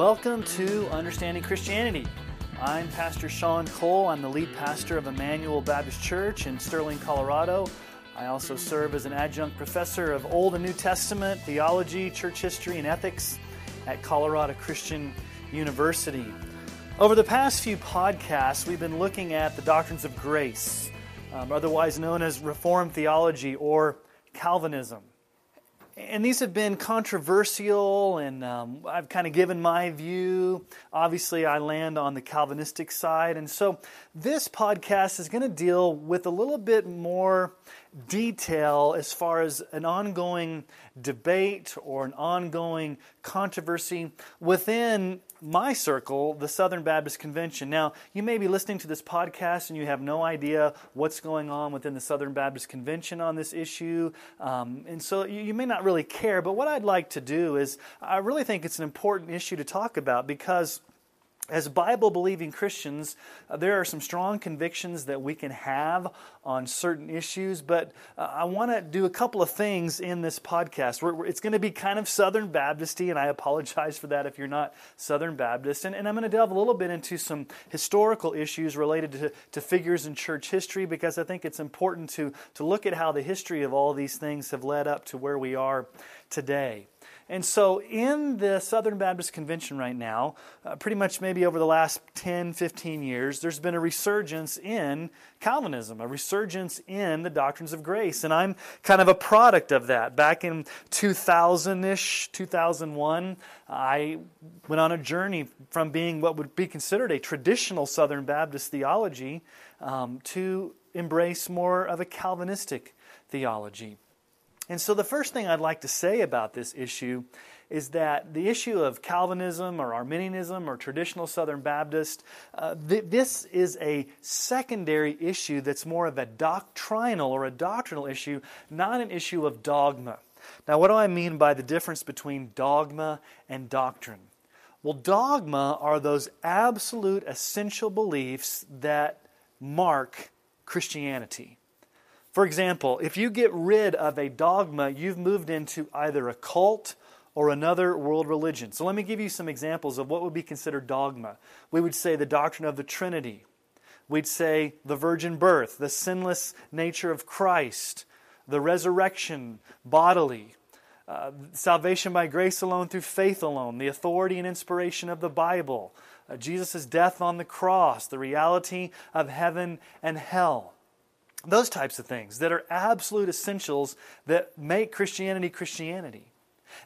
Welcome to Understanding Christianity. I'm Pastor Sean Cole. I'm the lead pastor of Emmanuel Baptist Church in Sterling, Colorado. I also serve as an adjunct professor of Old and New Testament theology, church history, and ethics at Colorado Christian University. Over the past few podcasts, we've been looking at the doctrines of grace, um, otherwise known as Reformed theology or Calvinism and these have been controversial, and um, I've kind of given my view. Obviously, I land on the Calvinistic side. And so, this podcast is going to deal with a little bit more detail as far as an ongoing debate or an ongoing controversy within my circle, the Southern Baptist Convention. Now, you may be listening to this podcast and you have no idea what's going on within the Southern Baptist Convention on this issue. Um, and so you, you may not really care. But what I'd like to do is, I really think it's an important issue to talk about because as Bible believing Christians, uh, there are some strong convictions that we can have on certain issues, but uh, I want to do a couple of things in this podcast. It's going to be kind of Southern Baptisty, and I apologize for that if you're not Southern Baptist. And, I'm going to delve a little bit into some historical issues related to, figures in church history because I think it's important to look at how the history of all these things have led up to where we are today. And so, in the Southern Baptist Convention right now, uh, pretty much maybe over the last 10, 15 years, there's been a resurgence in Calvinism, a resurgence in the doctrines of grace. And I'm kind of a product of that. Back in 2000 ish, 2001, I went on a journey from being what would be considered a traditional Southern Baptist theology um, to embrace more of a Calvinistic theology. And so, the first thing I'd like to say about this issue is that the issue of Calvinism or Arminianism or traditional Southern Baptist, uh, th- this is a secondary issue that's more of a doctrinal or a doctrinal issue, not an issue of dogma. Now, what do I mean by the difference between dogma and doctrine? Well, dogma are those absolute essential beliefs that mark Christianity. For example, if you get rid of a dogma, you've moved into either a cult or another world religion. So let me give you some examples of what would be considered dogma. We would say the doctrine of the Trinity. We'd say the virgin birth, the sinless nature of Christ, the resurrection bodily, uh, salvation by grace alone through faith alone, the authority and inspiration of the Bible, uh, Jesus' death on the cross, the reality of heaven and hell. Those types of things that are absolute essentials that make Christianity Christianity.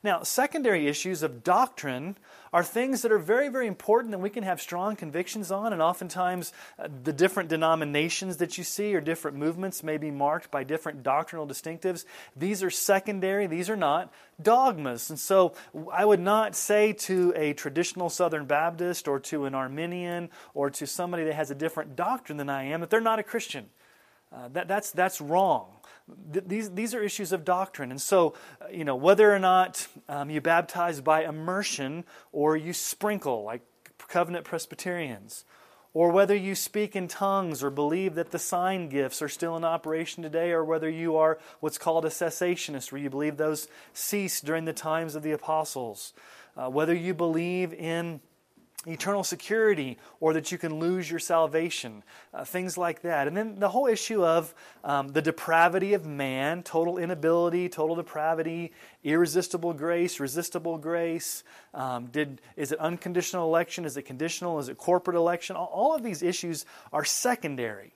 Now, secondary issues of doctrine are things that are very, very important that we can have strong convictions on, and oftentimes uh, the different denominations that you see or different movements may be marked by different doctrinal distinctives. These are secondary, these are not dogmas. And so I would not say to a traditional Southern Baptist or to an Arminian or to somebody that has a different doctrine than I am that they're not a Christian. Uh, that, that's, that's wrong. Th- these, these are issues of doctrine. And so, uh, you know, whether or not um, you baptize by immersion or you sprinkle, like covenant Presbyterians, or whether you speak in tongues or believe that the sign gifts are still in operation today, or whether you are what's called a cessationist, where you believe those ceased during the times of the apostles, uh, whether you believe in eternal security or that you can lose your salvation, uh, things like that. And then the whole issue of um, the depravity of man, total inability, total depravity, irresistible grace, resistible grace. Um, did, is it unconditional election? Is it conditional? Is it corporate election? All, all of these issues are secondary.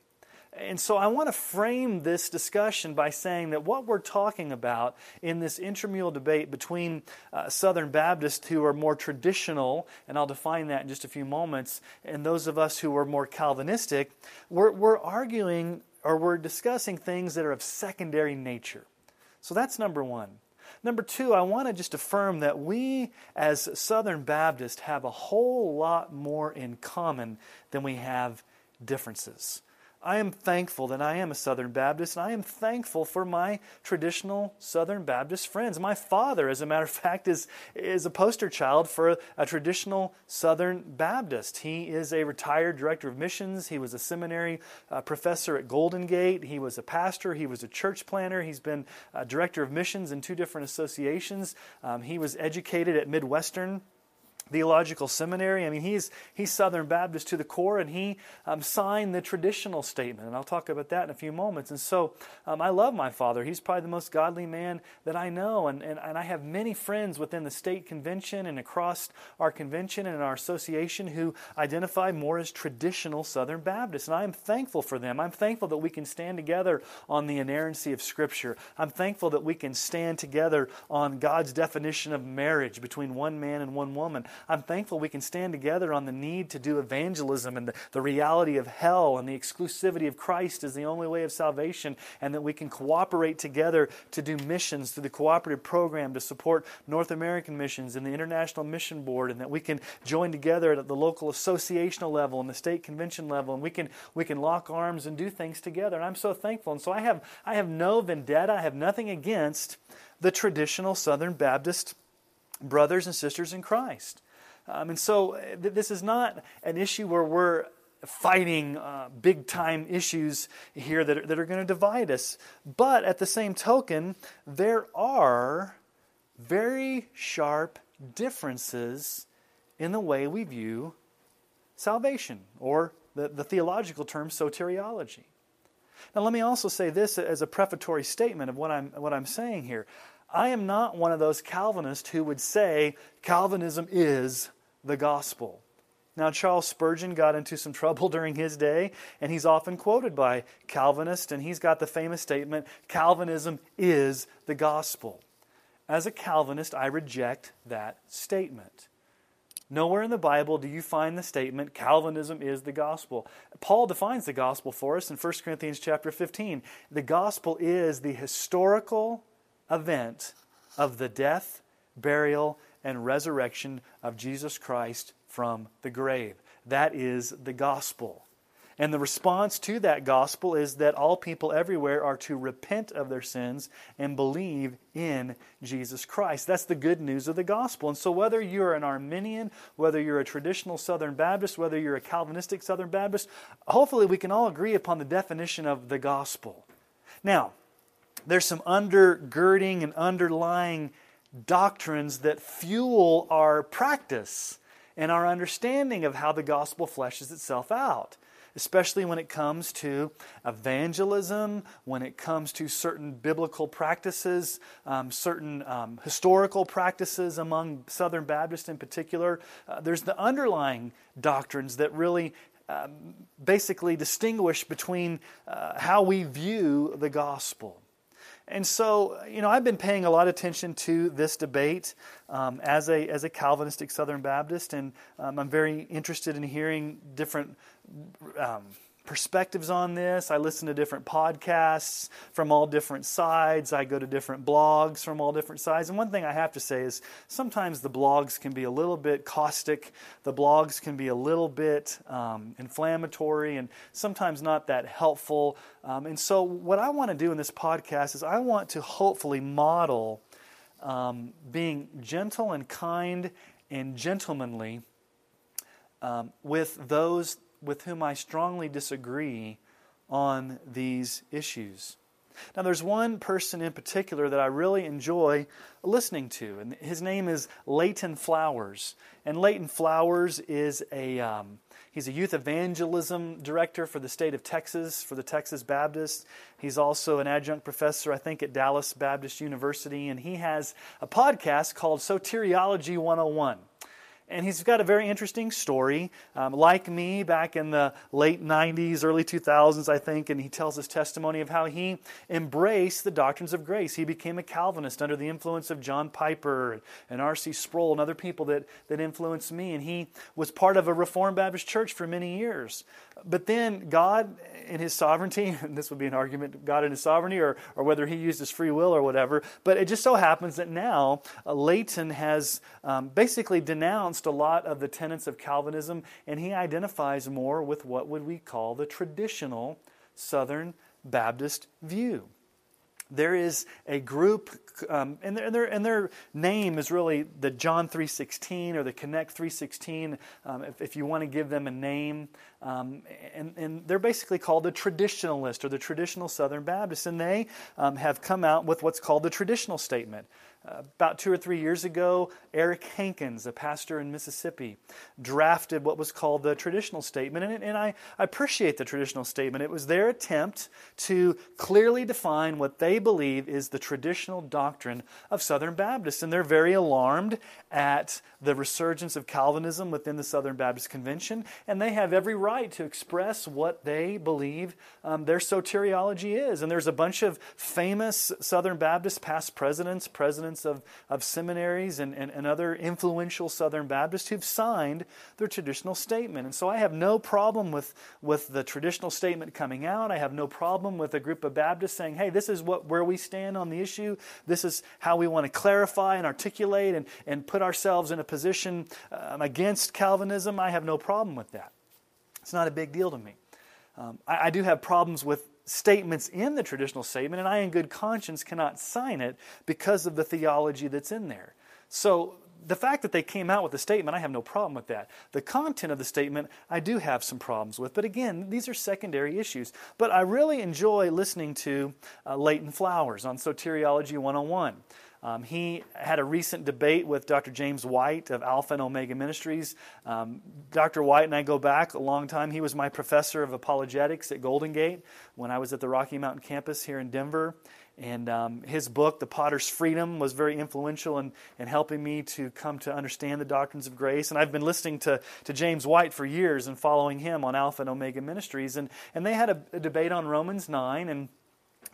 And so I want to frame this discussion by saying that what we're talking about in this intramural debate between uh, Southern Baptists who are more traditional, and I'll define that in just a few moments, and those of us who are more Calvinistic, we're, we're arguing or we're discussing things that are of secondary nature. So that's number one. Number two, I want to just affirm that we as Southern Baptists have a whole lot more in common than we have differences. I am thankful that I am a Southern Baptist, and I am thankful for my traditional Southern Baptist friends. My father, as a matter of fact, is, is a poster child for a, a traditional Southern Baptist. He is a retired director of missions. He was a seminary uh, professor at Golden Gate. He was a pastor. He was a church planter. He's been a director of missions in two different associations. Um, he was educated at Midwestern Theological Seminary. I mean, he's, he's Southern Baptist to the core, and he um, signed the traditional statement. And I'll talk about that in a few moments. And so um, I love my father. He's probably the most godly man that I know. And, and, and I have many friends within the state convention and across our convention and our association who identify more as traditional Southern Baptists. And I am thankful for them. I'm thankful that we can stand together on the inerrancy of Scripture. I'm thankful that we can stand together on God's definition of marriage between one man and one woman. I'm thankful we can stand together on the need to do evangelism and the, the reality of hell and the exclusivity of Christ as the only way of salvation, and that we can cooperate together to do missions through the cooperative program to support North American missions and the International Mission Board, and that we can join together at the local associational level and the state convention level, and we can we can lock arms and do things together. And I'm so thankful. And so I have I have no vendetta. I have nothing against the traditional Southern Baptist brothers and sisters in Christ. Um, and so uh, th- this is not an issue where we're fighting uh, big time issues here that are, that are going to divide us. But at the same token, there are very sharp differences in the way we view salvation, or the, the theological term soteriology. Now, let me also say this as a prefatory statement of what I'm, what I'm saying here. I am not one of those Calvinists who would say Calvinism is the gospel. Now, Charles Spurgeon got into some trouble during his day, and he's often quoted by Calvinists, and he's got the famous statement Calvinism is the gospel. As a Calvinist, I reject that statement. Nowhere in the Bible do you find the statement Calvinism is the gospel. Paul defines the gospel for us in 1 Corinthians chapter 15. The gospel is the historical event of the death, burial, and resurrection of Jesus Christ from the grave. That is the gospel. And the response to that gospel is that all people everywhere are to repent of their sins and believe in Jesus Christ. That's the good news of the gospel. And so, whether you're an Arminian, whether you're a traditional Southern Baptist, whether you're a Calvinistic Southern Baptist, hopefully we can all agree upon the definition of the gospel. Now, there's some undergirding and underlying doctrines that fuel our practice and our understanding of how the gospel fleshes itself out, especially when it comes to evangelism, when it comes to certain biblical practices, um, certain um, historical practices among Southern Baptists in particular. Uh, there's the underlying doctrines that really um, basically distinguish between uh, how we view the gospel. And so, you know, I've been paying a lot of attention to this debate um, as, a, as a Calvinistic Southern Baptist, and um, I'm very interested in hearing different um, perspectives on this. I listen to different podcasts from all different sides. I go to different blogs from all different sides. And one thing I have to say is sometimes the blogs can be a little bit caustic, the blogs can be a little bit um, inflammatory, and sometimes not that helpful. Um, and so, what I want to do in this podcast is I want to hopefully model um, being gentle and kind and gentlemanly um, with those with whom I strongly disagree on these issues. Now, there's one person in particular that I really enjoy listening to, and his name is Leighton Flowers. And Leighton Flowers is a um, he's a youth evangelism director for the state of Texas for the Texas Baptist. He's also an adjunct professor, I think, at Dallas Baptist University, and he has a podcast called Soteriology 101. And he's got a very interesting story. Um, like me, back in the late 90s, early 2000s, I think, and he tells his testimony of how he embraced the doctrines of grace. He became a Calvinist under the influence of John Piper and R.C. Sproul and other people that, that influenced me. And he was part of a Reformed Baptist church for many years. But then God, in his sovereignty, and this would be an argument, God in his sovereignty, or, or whether he used his free will or whatever, but it just so happens that now uh, Leighton has um, basically denounced a lot of the tenets of Calvinism, and he identifies more with what would we call the traditional Southern Baptist view there is a group, um, and, their, and, their, and their name is really the John 3.16 or the Connect 3.16, um, if, if, you want to give them a name. Um, and, and, they're basically called the traditionalist or the traditional Southern Baptist, and they um, have come out with what's called the traditional statement. About two or three years ago, Eric Hankins, a pastor in Mississippi, drafted what was called the traditional statement. And, and I, I appreciate the traditional statement. It was their attempt to clearly define what they believe is the traditional doctrine of Southern Baptists. And they're very alarmed at the resurgence of Calvinism within the Southern Baptist Convention. And they have every right to express what they believe um, their soteriology is. And there's a bunch of famous Southern Baptist past presidents, presidents of, of seminaries, and, and, and other influential Southern Baptists who've signed their traditional statement. And so I have no problem with, with the traditional statement coming out. I have no problem with a group of Baptists saying, hey, this is what, where we stand on the issue. This is how we want to clarify and articulate and, and put ourselves in a position um, against Calvinism. I have no problem with that. It's not a big deal to me. Um, I, I do have problems with statements in the traditional statement, and I, in good conscience, cannot sign it because of the theology that's in there. So, the fact that they came out with the statement, I have no problem with that. The content of the statement, I do have some problems with. But again, these are secondary issues. But I really enjoy listening to uh, Leighton Flowers on Soteriology 101. Um, he had a recent debate with Dr. James White of Alpha and Omega Ministries. Um, Dr. White and I go back a long time. He was my professor of apologetics at Golden Gate when I was at the Rocky Mountain campus here in Denver. And um, his book, The Potter's Freedom, was very influential in, in helping me to come to understand the doctrines of grace. And I've been listening to, to James White for years and following him on Alpha and Omega Ministries. And, and they had a, a debate on Romans 9. And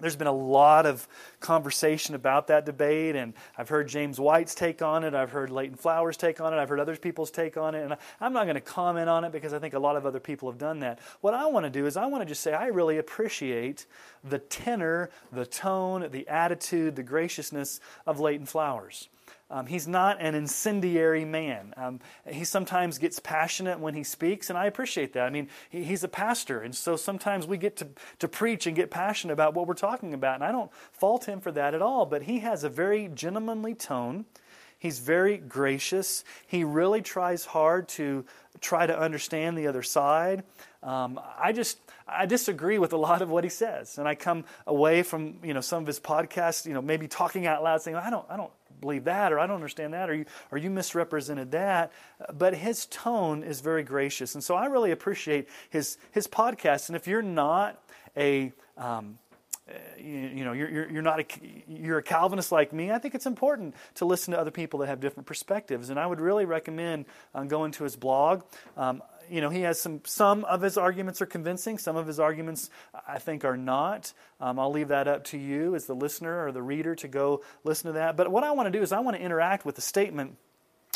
there's been a lot of conversation about that debate, and I've heard James White's take on it. I've heard Leighton Flowers' take on it. I've heard other people's take on it. And I'm not going to comment on it because I think a lot of other people have done that. What I want to do is I want to just say I really appreciate the tenor, the tone, the attitude, the graciousness of Leighton Flowers. Um, he's not an incendiary man. Um, he sometimes gets passionate when he speaks, and I appreciate that. I mean, he, he's a pastor, and so sometimes we get to, to preach and get passionate about what we're talking about, and I don't fault him for that at all, but he has a very gentlemanly tone. He's very gracious. He really tries hard to try to understand the other side. Um, I just I disagree with a lot of what he says, and I come away from you know some of his podcasts, you know, maybe talking out loud, saying I don't I don't believe that, or I don't understand that, or you, or you misrepresented that. But his tone is very gracious. And so I really appreciate his, his podcast. And if you're not a, um, you, you, know, you're, you're, not a, you're a Calvinist like me, I think it's important to listen to other people that have different perspectives. And I would really recommend um, going to his blog. Um, you know, he has some, some of his arguments are convincing, some of his arguments I think are not. Um, I'll leave that up to you as the listener or the reader to go listen to that. But what I want to do is I want to interact with the statement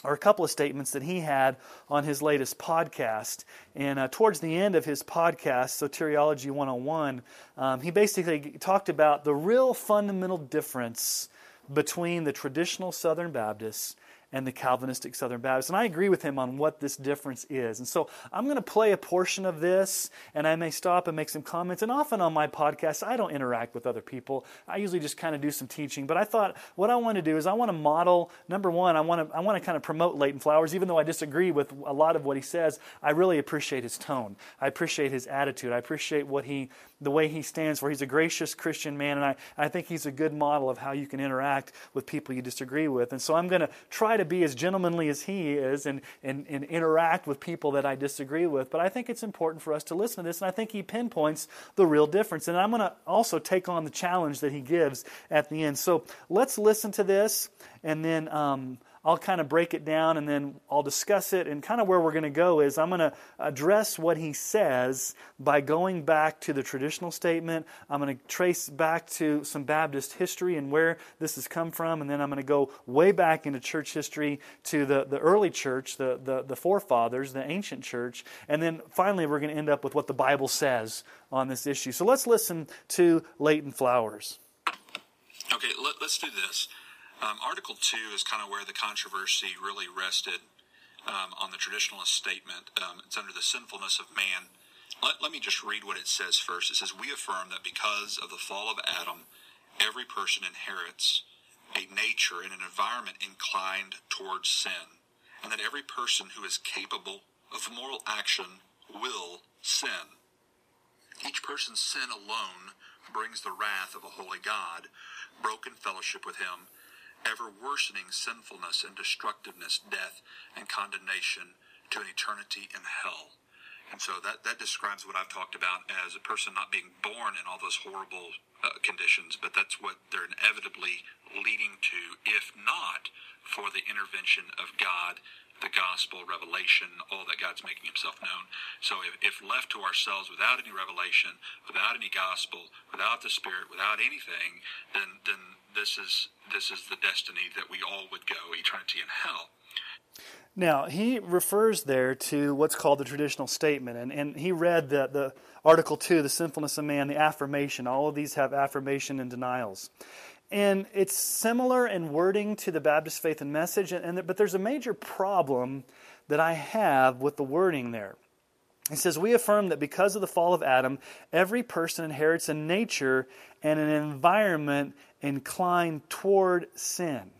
or a couple of statements that he had on his latest podcast. And uh, towards the end of his podcast, Soteriology 101, um, he basically talked about the real fundamental difference between the traditional Southern Baptists and the Calvinistic Southern Baptist. And I agree with him on what this difference is. And so I'm going to play a portion of this, and I may stop and make some comments. And often on my podcast, I don't interact with other people. I usually just kind of do some teaching. But I thought what I want to do is I want to model, number one, I want to, I want to kind of promote Leighton Flowers. Even though I disagree with a lot of what he says, I really appreciate his tone. I appreciate his attitude. I appreciate what he the way he stands for. He's a gracious Christian man, and I, I think he's a good model of how you can interact with people you disagree with. And so I'm going to try to be as gentlemanly as he is and, and, and interact with people that I disagree with. But I think it's important for us to listen to this, and I think he pinpoints the real difference. And I'm going to also take on the challenge that he gives at the end. So let's listen to this, and then. Um, I'll kind of break it down and then I'll discuss it. And kind of where we're going to go is I'm going to address what he says by going back to the traditional statement. I'm going to trace back to some Baptist history and where this has come from. And then I'm going to go way back into church history to the, the early church, the, the, the forefathers, the ancient church. And then finally, we're going to end up with what the Bible says on this issue. So let's listen to Leighton Flowers. Okay, let, us do this. Um, Article 2 is kind of where the controversy really rested um, on the traditionalist statement. Um, it's under the sinfulness of man. Let, let me just read what it says first. It says, We affirm that because of the fall of Adam, every person inherits a nature and an environment inclined towards sin, and that every person who is capable of moral action will sin. Each person's sin alone brings the wrath of a holy God, broken fellowship with him, ever worsening sinfulness and destructiveness, death and condemnation to an eternity in hell. And so that, that describes what I've talked about as a person not being born in all those horrible uh, conditions, but that's what they're inevitably leading to, if not for the intervention of God, the gospel, revelation, all that God's making himself known. So if, if left to ourselves without any revelation, without any gospel, without the Spirit, without anything, then, then this is, this is the destiny that we all would go, eternity in hell. Now, he refers there to what's called the traditional statement, and, and he read the, the Article 2, the sinfulness of man, the affirmation. All of these have affirmation and denials. And it's similar in wording to the Baptist faith and message, and, and, but there's a major problem that I have with the wording there. He says, We affirm that because of the fall of Adam, every person inherits a nature and an environment inclined toward sin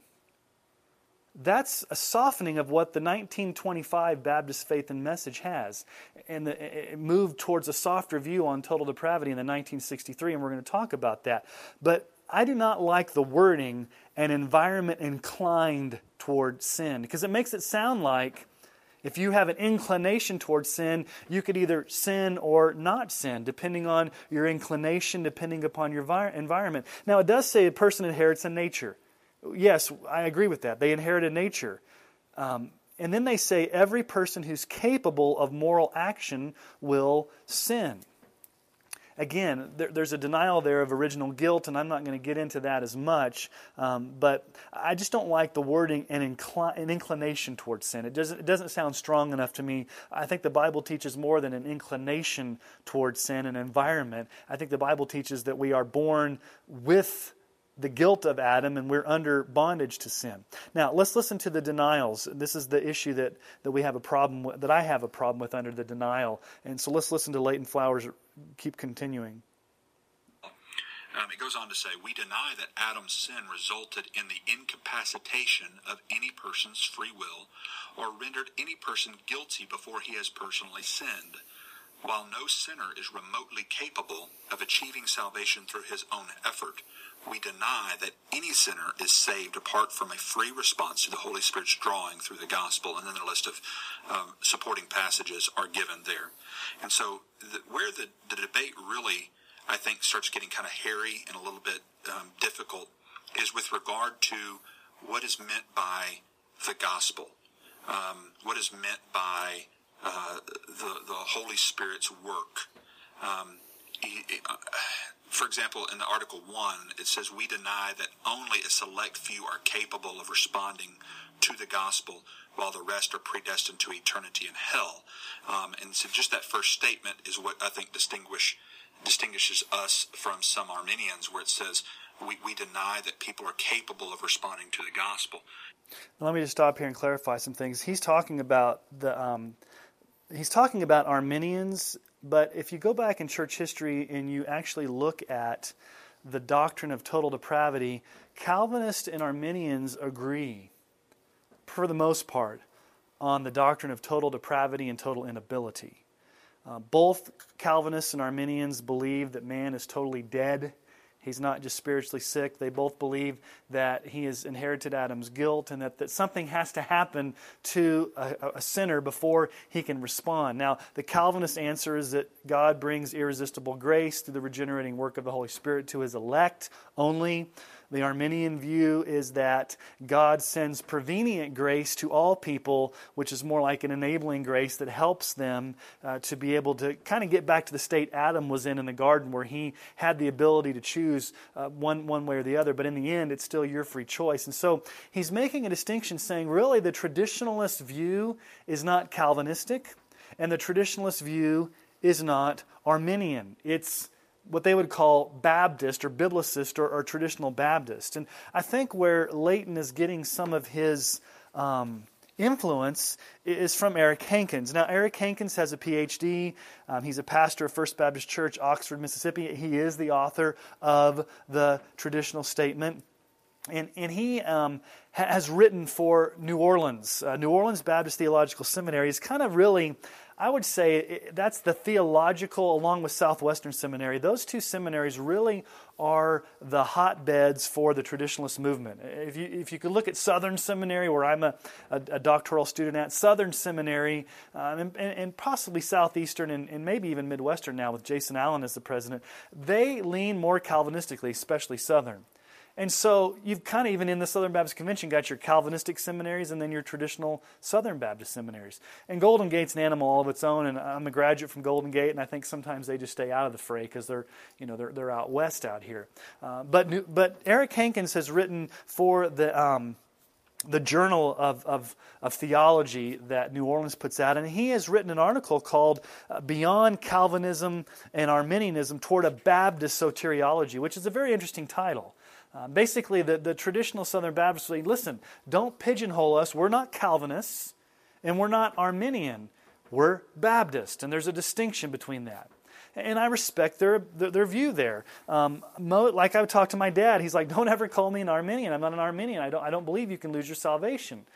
that's a softening of what the 1925 Baptist Faith and Message has. And the, it moved towards a softer view on total depravity in the 1963, and we're going to talk about that. But I do not like the wording an environment inclined toward sin because it makes it sound like if you have an inclination towards sin, you could either sin or not sin, depending on your inclination, depending upon your environment. Now, it does say a person inherits a nature. Yes, I agree with that. They inherit a nature. Um, and then they say every person who's capable of moral action will sin. Again, there, there's a denial there of original guilt, and I'm not going to get into that as much. Um, but I just don't like the wording an, incli- an inclination towards sin. It doesn't, it doesn't sound strong enough to me. I think the Bible teaches more than an inclination towards sin, an environment. I think the Bible teaches that we are born with the guilt of Adam and we're under bondage to sin. Now, let's listen to the denials. This is the issue that, that we have a problem with, that I have a problem with under the denial. And so let's listen to Leighton Flowers keep continuing. Um, it goes on to say, We deny that Adam's sin resulted in the incapacitation of any person's free will or rendered any person guilty before he has personally sinned. While no sinner is remotely capable of achieving salvation through his own effort, we deny that any sinner is saved apart from a free response to the Holy Spirit's drawing through the gospel. And then a list of um, supporting passages are given there. And so, the, where the, the debate really, I think, starts getting kind of hairy and a little bit um, difficult is with regard to what is meant by the gospel. Um, what is meant by uh, the, the Holy Spirit's work. For example, in the Article 1, it says, We deny that only a select few are capable of responding to the gospel, while the rest are predestined to eternity in hell. Um, and so just that first statement is what I think distinguish, distinguishes us from some Arminians, where it says, we, we deny that people are capable of responding to the gospel. Let me just stop here and clarify some things. He's talking about the um, he's talking about Arminians but if you go back in church history and you actually look at the doctrine of total depravity, Calvinists and Arminians agree, for the most part, on the doctrine of total depravity and total inability. Uh, both Calvinists and Arminians believe that man is totally dead He's not just spiritually sick. They both believe that he has inherited Adam's guilt and that, that something has to happen to a, a sinner before he can respond. Now, the Calvinist answer is that God brings irresistible grace through the regenerating work of the Holy Spirit to his elect only. The Arminian view is that God sends prevenient grace to all people, which is more like an enabling grace that helps them uh, to be able to kind of get back to the state Adam was in in the garden, where he had the ability to choose uh, one, one way or the other. But in the end, it's still your free choice. And so he's making a distinction saying, really, the traditionalist view is not Calvinistic, and the traditionalist view is not Arminian. It's what they would call Baptist or Biblicist or, or traditional Baptist. And I think where Leighton is getting some of his um, influence is from Eric Hankins. Now, Eric Hankins has a PhD. Um, he's a pastor of First Baptist Church, Oxford, Mississippi. He is the author of the traditional statement. And, and he um, has written for New Orleans. Uh, New Orleans Baptist Theological Seminary is kind of really I would say that's the theological, along with Southwestern Seminary. Those two seminaries really are the hotbeds for the traditionalist movement. If you, if you could look at Southern Seminary, where I'm a, a, a doctoral student at, Southern Seminary, um, and, and, possibly Southeastern and, and, maybe even Midwestern now with Jason Allen as the president, they lean more Calvinistically, especially Southern. And so you've kind of even in the Southern Baptist Convention got your Calvinistic seminaries and then your traditional Southern Baptist seminaries. And Golden Gate's an animal all of its own, and I'm a graduate from Golden Gate, and I think sometimes they just stay out of the fray because they're, you know, they're, they're out west out here. Uh, but, but Eric Hankins has written for the, um, the Journal of, of, of, Theology that New Orleans puts out, and he has written an article called uh, Beyond Calvinism and Arminianism Toward a Baptist Soteriology, which is a very interesting title. Uh, basically, the, the traditional Southern Baptists say, listen, don't pigeonhole us. We're not Calvinists and we're not Arminian. We're Baptist. And there's a distinction between that. And I respect their, their, their view there. Um, Mo, like I would talk to my dad, he's like, don't ever call me an Arminian. I'm not an Arminian. I don't, I don't believe you can lose your salvation.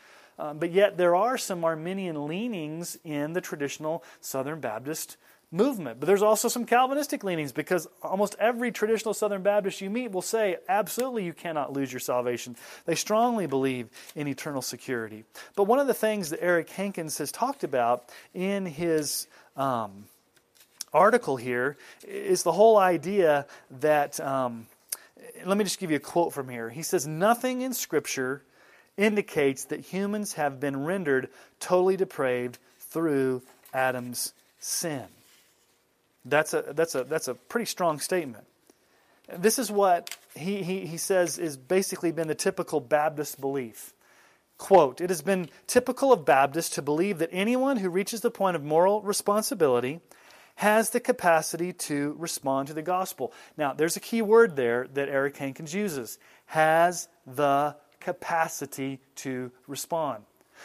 Um, but yet, there are some Arminian leanings in the traditional Southern Baptist movement. But there's also some Calvinistic leanings because almost every traditional Southern Baptist you meet will say, absolutely, you cannot lose your salvation. They strongly believe in eternal security. But one of the things that Eric Hankins has talked about in his um, article here is the whole idea that, um, let me just give you a quote from here. He says, Nothing in Scripture indicates that humans have been rendered totally depraved through Adam's sin. That's a, that's a, that's a pretty strong statement. This is what he, he, he says is basically been the typical Baptist belief. Quote, it has been typical of Baptists to believe that anyone who reaches the point of moral responsibility has the capacity to respond to the gospel. Now, there's a key word there that Eric Hankins uses has the capacity to respond.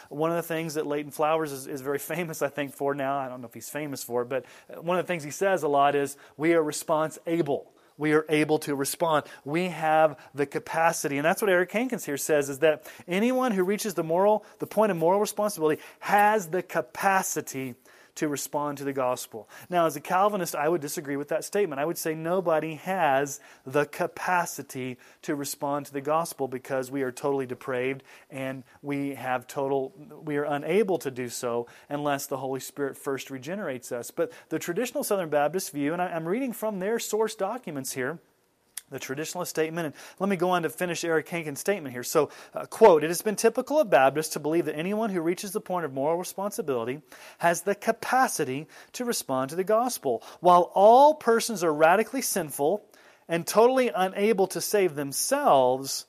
One of the things that Leighton Flowers is, is very famous, I think, for now, I don't know if he's famous for it, but one of the things he says a lot is we are response able we are able to respond. We have the capacity. And that's what Eric Hankins here says is that anyone who reaches the moral, the point of moral responsibility has the capacity to respond to the gospel. Now, as a Calvinist, I would disagree with that statement. I would say nobody has the capacity to respond to the gospel because we are totally depraved and we have total we are unable to do so unless the Holy Spirit first regenerates us. But the traditional Southern Baptist view, and I'm reading from their source documents here, the traditionalist statement. And let me go on to finish Eric Hankins' statement here. So, uh, quote, it has been typical of Baptists to believe that anyone who reaches the point of moral responsibility has the capacity to respond to the gospel. While all persons are radically sinful and totally unable to save themselves,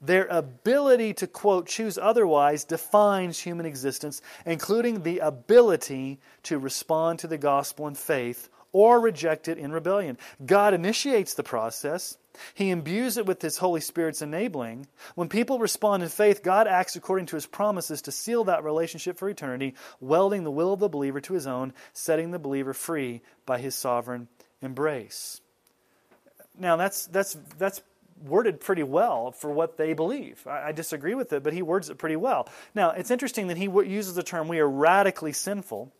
their ability to, quote, choose otherwise defines human existence, including the ability to respond to the gospel in faith or reject it in rebellion. God initiates the process. He imbues it with His Holy Spirit's enabling. When people respond in faith, God acts according to His promises to seal that relationship for eternity, welding the will of the believer to His own, setting the believer free by His sovereign embrace. Now, that's, that's, that's worded pretty well for what they believe. I, I, disagree with it, but he words it pretty well. Now, it's interesting that he uses the term, we are radically sinful.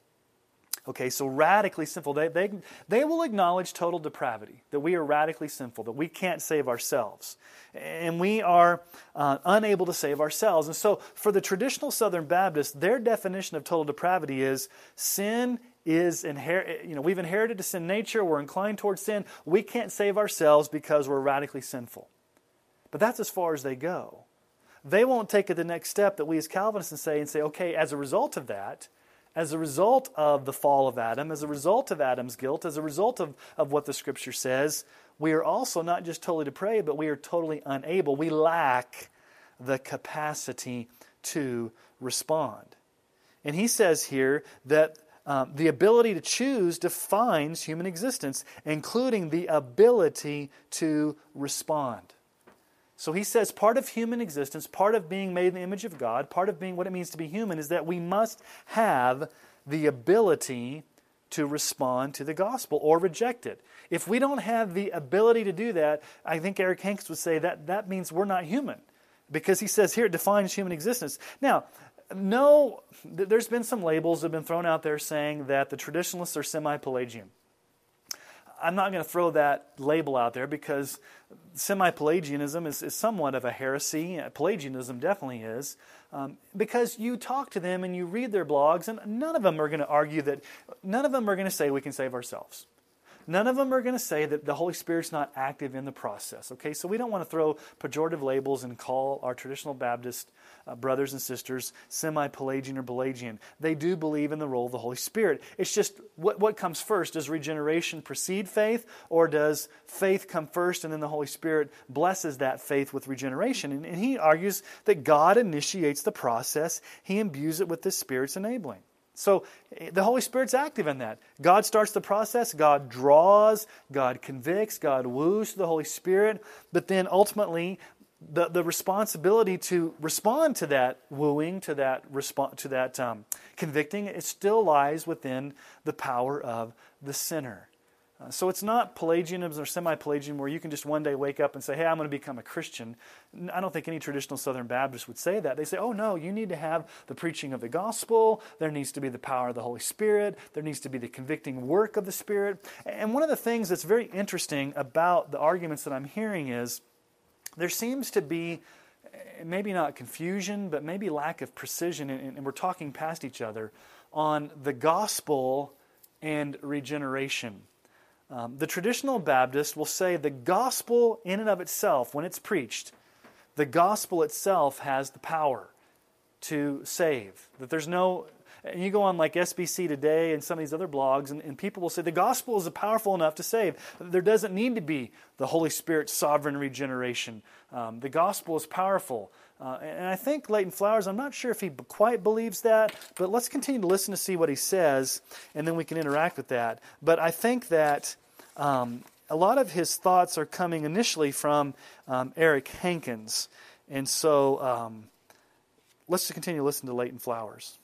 Okay, so radically sinful. They, they, they will acknowledge total depravity, that we are radically sinful, that we can't save ourselves. And we are uh, unable to save ourselves. And so, for the traditional Southern Baptists, their definition of total depravity is sin is inherit. You know, we've inherited a sin nature. We're inclined towards sin. We can't save ourselves because we're radically sinful. But that's as far as they go. They won't take it the next step that we as Calvinists say and say, okay, as a result of that, as a result of the fall of Adam, as a result of Adam's guilt, as a result of, of what the scripture says, we are also not just totally depraved, but we are totally unable. We lack the capacity to respond. And he says here that um, the ability to choose defines human existence, including the ability to respond. So he says part of human existence, part of being made in the image of God, part of being what it means to be human is that we must have the ability to respond to the gospel or reject it. If we don't have the ability to do that, I think Eric Hankins would say that that means we're not human. Because he says here it defines human existence. Now, no, there's been some labels that have been thrown out there saying that the traditionalists are semi Pelagian. I'm not going to throw that label out there because semi Pelagianism is, is, somewhat of a heresy. Pelagianism definitely is. Um, because you talk to them and you read their blogs, and none of them are going to argue that, none of them are going to say we can save ourselves. None of them are going to say that the Holy Spirit's not active in the process. Okay, so we don't want to throw pejorative labels and call our traditional Baptist uh, brothers and sisters semi Pelagian or Pelagian. They do believe in the role of the Holy Spirit. It's just what, what comes first? Does regeneration precede faith, or does faith come first and then the Holy Spirit blesses that faith with regeneration? And, and he argues that God initiates the process, He imbues it with the Spirit's enabling. So the Holy Spirit's active in that. God starts the process, God draws, God convicts, God woos the Holy Spirit, but then ultimately the, the responsibility to respond to that wooing, to that respo- to that um, convicting, it still lies within the power of the sinner. Uh, so it's not Pelagianism or semi Pelagian where you can just one day wake up and say, hey, I'm going to become a Christian. I don't think any traditional Southern Baptist would say that. They say, oh, no, you need to have the preaching of the gospel. There needs to be the power of the Holy Spirit. There needs to be the convicting work of the Spirit. And one of the things that's very interesting about the arguments that I'm hearing is there seems to be maybe not confusion, but maybe lack of precision, and we're talking past each other on the gospel and regeneration. Um, the traditional Baptist will say the gospel, in and of itself, when it's preached, the gospel itself has the power to save. That there's no, and you go on like SBC Today and some of these other blogs, and, and people will say the gospel is powerful enough to save. There doesn't need to be the Holy Spirit's sovereign regeneration. Um, the gospel is powerful. Uh, and I think Leighton Flowers, I'm not sure if he quite believes that, but let's continue to listen to see what he says, and then we can interact with that. But I think that um, a lot of his thoughts are coming initially from um, Eric Hankins. And so um, let's just continue to listen to Leighton Flowers.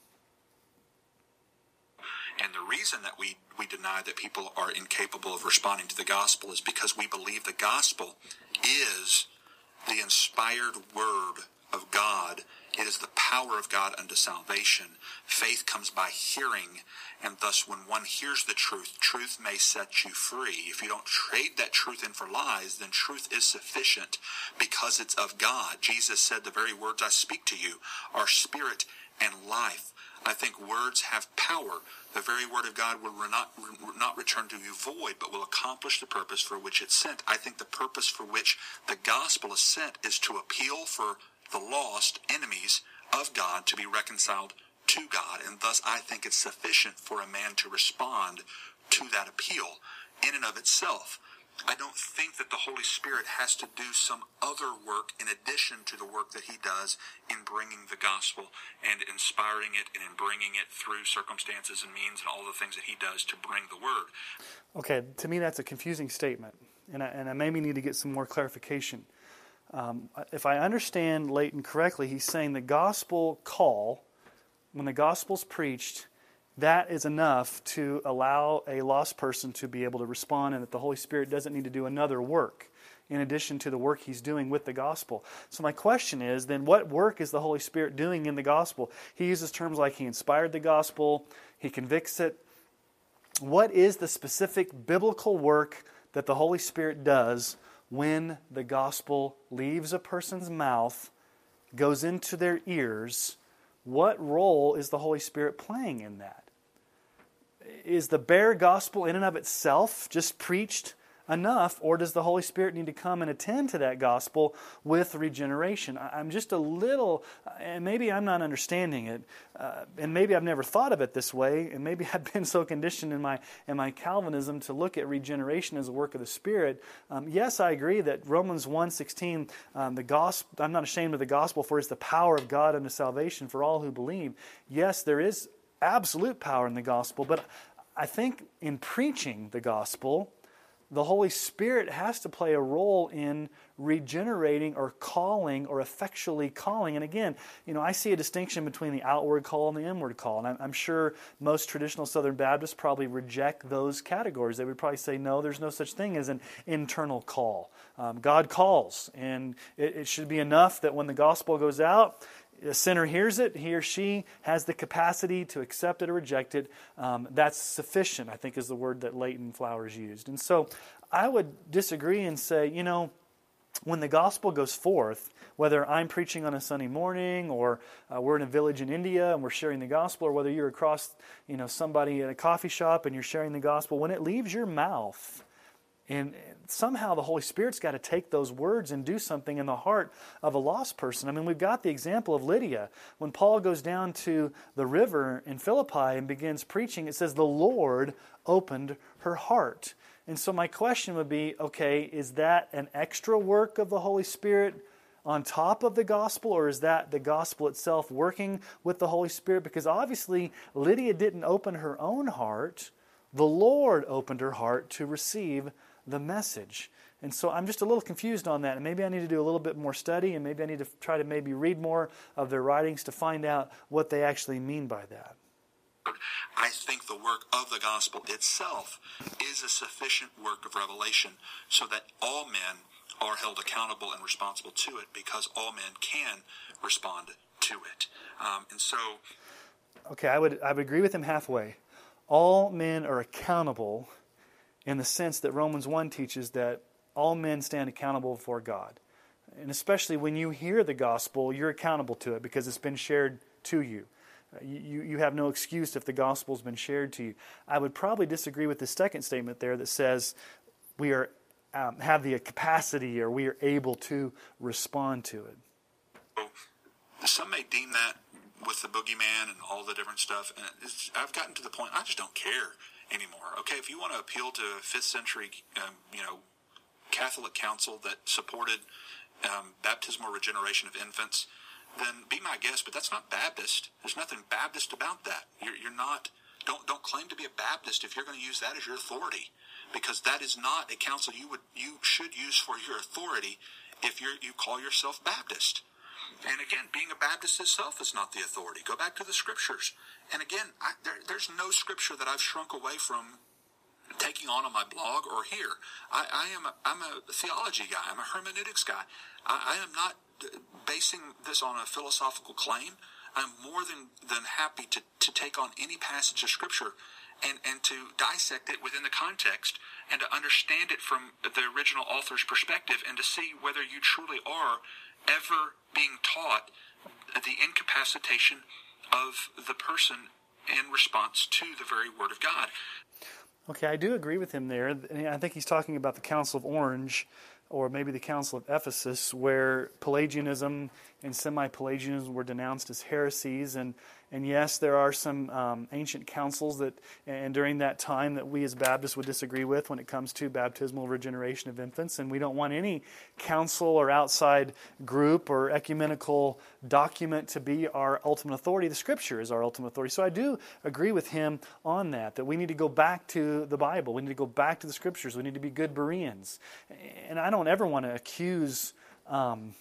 And the reason that we, we deny that people are incapable of responding to the gospel is because we believe the gospel is the inspired word of God. It is the power of God unto salvation. Faith comes by hearing, and thus when one hears the truth, truth may set you free. If you don't trade that truth in for lies, then truth is sufficient because it's of God. Jesus said, The very words I speak to you are spirit and life. I think words have power. The very word of God will not, not return to you void, but will accomplish the purpose for which it's sent. I think the purpose for which the gospel is sent is to appeal for the lost enemies of God to be reconciled to God. And thus, I think it's sufficient for a man to respond to that appeal in and of itself. I don't think that the Holy Spirit has to do some other work in addition to the work that He does in bringing the gospel and inspiring it and in bringing it through circumstances and means and all the things that He does to bring the word. Okay, to me that's a confusing statement, and I, and I maybe need to get some more clarification. Um, if I understand Leighton correctly, he's saying the gospel call, when the gospel's preached, that is enough to allow a lost person to be able to respond, and that the Holy Spirit doesn't need to do another work in addition to the work he's doing with the gospel. So, my question is then, what work is the Holy Spirit doing in the gospel? He uses terms like he inspired the gospel, he convicts it. What is the specific biblical work that the Holy Spirit does when the gospel leaves a person's mouth, goes into their ears, what role is the Holy Spirit playing in that? Is the bare gospel in and of itself just preached enough, or does the Holy Spirit need to come and attend to that gospel with regeneration? I'm just a little, and maybe I'm not understanding it, uh, and maybe I've never thought of it this way, and maybe I've been so conditioned in my in my Calvinism to look at regeneration as a work of the Spirit. Um, yes, I agree that Romans 1:16, um, the gospel. I'm not ashamed of the gospel, for it's the power of God unto salvation for all who believe. Yes, there is absolute power in the gospel, but I think in preaching the gospel, the Holy Spirit has to play a role in regenerating or calling or effectually calling. And again, you know, I see a distinction between the outward call and the inward call. And I'm, sure most traditional Southern Baptists probably reject those categories. They would probably say, no, there's no such thing as an internal call. Um, God calls, and it, it should be enough that when the gospel goes out, a sinner hears it, he or she has the capacity to accept it or reject it. Um, that's sufficient, I think, is the word that Leighton Flowers used. And so I would disagree and say, you know, when the gospel goes forth, whether I'm preaching on a Sunday morning or uh, we're in a village in India and we're sharing the gospel, or whether you're across, you know, somebody at a coffee shop and you're sharing the gospel, when it leaves your mouth, and somehow the Holy Spirit's got to take those words and do something in the heart of a lost person. I mean, we've got the example of Lydia. When Paul goes down to the river in Philippi and begins preaching, it says, The Lord opened her heart. And so my question would be okay, is that an extra work of the Holy Spirit? on top of the gospel, or is that the gospel itself working with the Holy Spirit? Because obviously, Lydia didn't open her own heart. The Lord opened her heart to receive the message. And so I'm just a little confused on that. And maybe I need to do a little bit more study, and maybe I need to try to maybe read more of their writings to find out what they actually mean by that. I think the work of the gospel itself is a sufficient work of revelation so that all men are held accountable and responsible to it because all men can respond to it. Um, and so. Okay, I would, I would agree with him halfway. All men are accountable in the sense that Romans 1 teaches that all men stand accountable before God. And especially when you hear the gospel, you're accountable to it because it's been shared to you. Uh, you, you have no excuse if the gospel's been shared to you. I would probably disagree with the second statement there that says we are um, have the capacity or we are able to respond to it. Some may deem that with the boogeyman and all the different stuff. And I've gotten to the point I just don't care anymore. Okay, if you want to appeal to fifth century, um, you know, Catholic council that supported um, baptismal regeneration of infants, then be my guest. But that's not Baptist. There's nothing Baptist about that. You're, you're not. Don't don't claim to be a Baptist if you're going to use that as your authority, because that is not a council you would you should use for your authority if you you call yourself Baptist. And again, being a Baptist itself is not the authority. Go back to the scriptures. And again, I, there, there's no scripture that I've shrunk away from taking on on my blog or here. I, I am a, I'm a theology guy. I'm a hermeneutics guy. I, I am not basing this on a philosophical claim. I'm more than, than happy to, to take on any passage of scripture and, and to dissect it within the context and to understand it from the original author's perspective and to see whether you truly are ever being taught the incapacitation of the person in response to the very Word of God. Okay, I do agree with him there. I think he's talking about the Council of Orange or maybe the Council of Ephesus, where Pelagianism and semi Pelagianism were denounced as heresies, and and yes, there are some um, ancient councils that, and during that time, that we as Baptists would disagree with when it comes to baptismal regeneration of infants. And we don't want any council or outside group or ecumenical document to be our ultimate authority. The Scripture is our ultimate authority. So I do agree with him on that, that we need to go back to the Bible. We need to go back to the Scriptures. We need to be good Bereans. And I don't ever want to accuse. Um,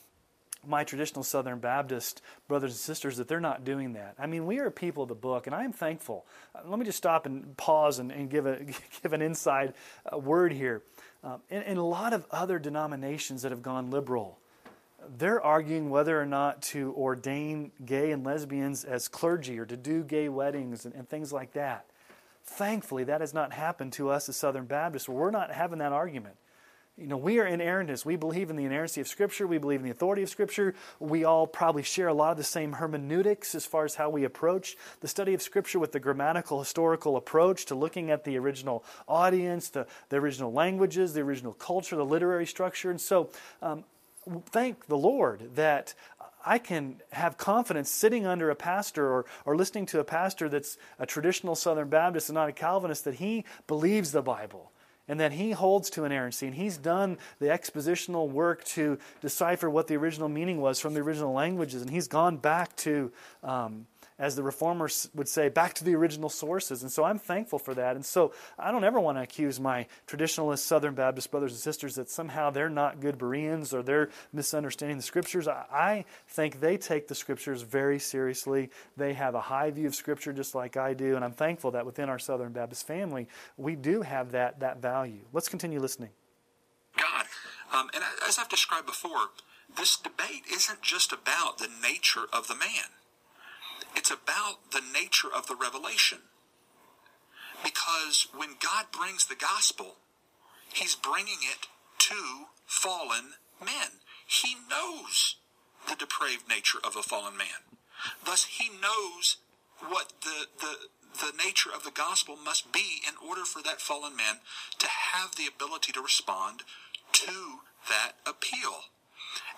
my traditional Southern Baptist brothers and sisters that they're not doing that. I mean, we are people of the book, and I am thankful. Uh, let me just stop and pause and, and give, a, give an inside uh, word here. Um, in, in, a lot of other denominations that have gone liberal, they're arguing whether or not to ordain gay and lesbians as clergy or to do gay weddings and, and things like that. Thankfully, that has not happened to us as Southern Baptists. We're not having that argument. You know, we are inerrantists. We believe in the inerrancy of Scripture. We believe in the authority of Scripture. We all probably share a lot of the same hermeneutics as far as how we approach the study of Scripture with the grammatical, historical approach to looking at the original audience, the, the original languages, the original culture, the literary structure. And so, um, thank the Lord that I can have confidence sitting under a pastor or, or listening to a pastor that's a traditional Southern Baptist and not a Calvinist that he believes the Bible and that he holds to inerrancy and he's done the expositional work to decipher what the original meaning was from the original languages and he's gone back to um, as the reformers would say, back to the original sources. And so I'm thankful for that. And so I don't ever want to accuse my traditionalist Southern Baptist brothers and sisters that somehow they're not good Bereans or they're misunderstanding the scriptures. I think they take the scriptures very seriously. They have a high view of scripture just like I do. And I'm thankful that within our Southern Baptist family, we do have that, that value. Let's continue listening. God. Um, and as I've described before, this debate isn't just about the nature of the man. It's about the nature of the revelation. Because when God brings the gospel, he's bringing it to fallen men. He knows the depraved nature of a fallen man. Thus, he knows what the, the, the nature of the gospel must be in order for that fallen man to have the ability to respond to that appeal.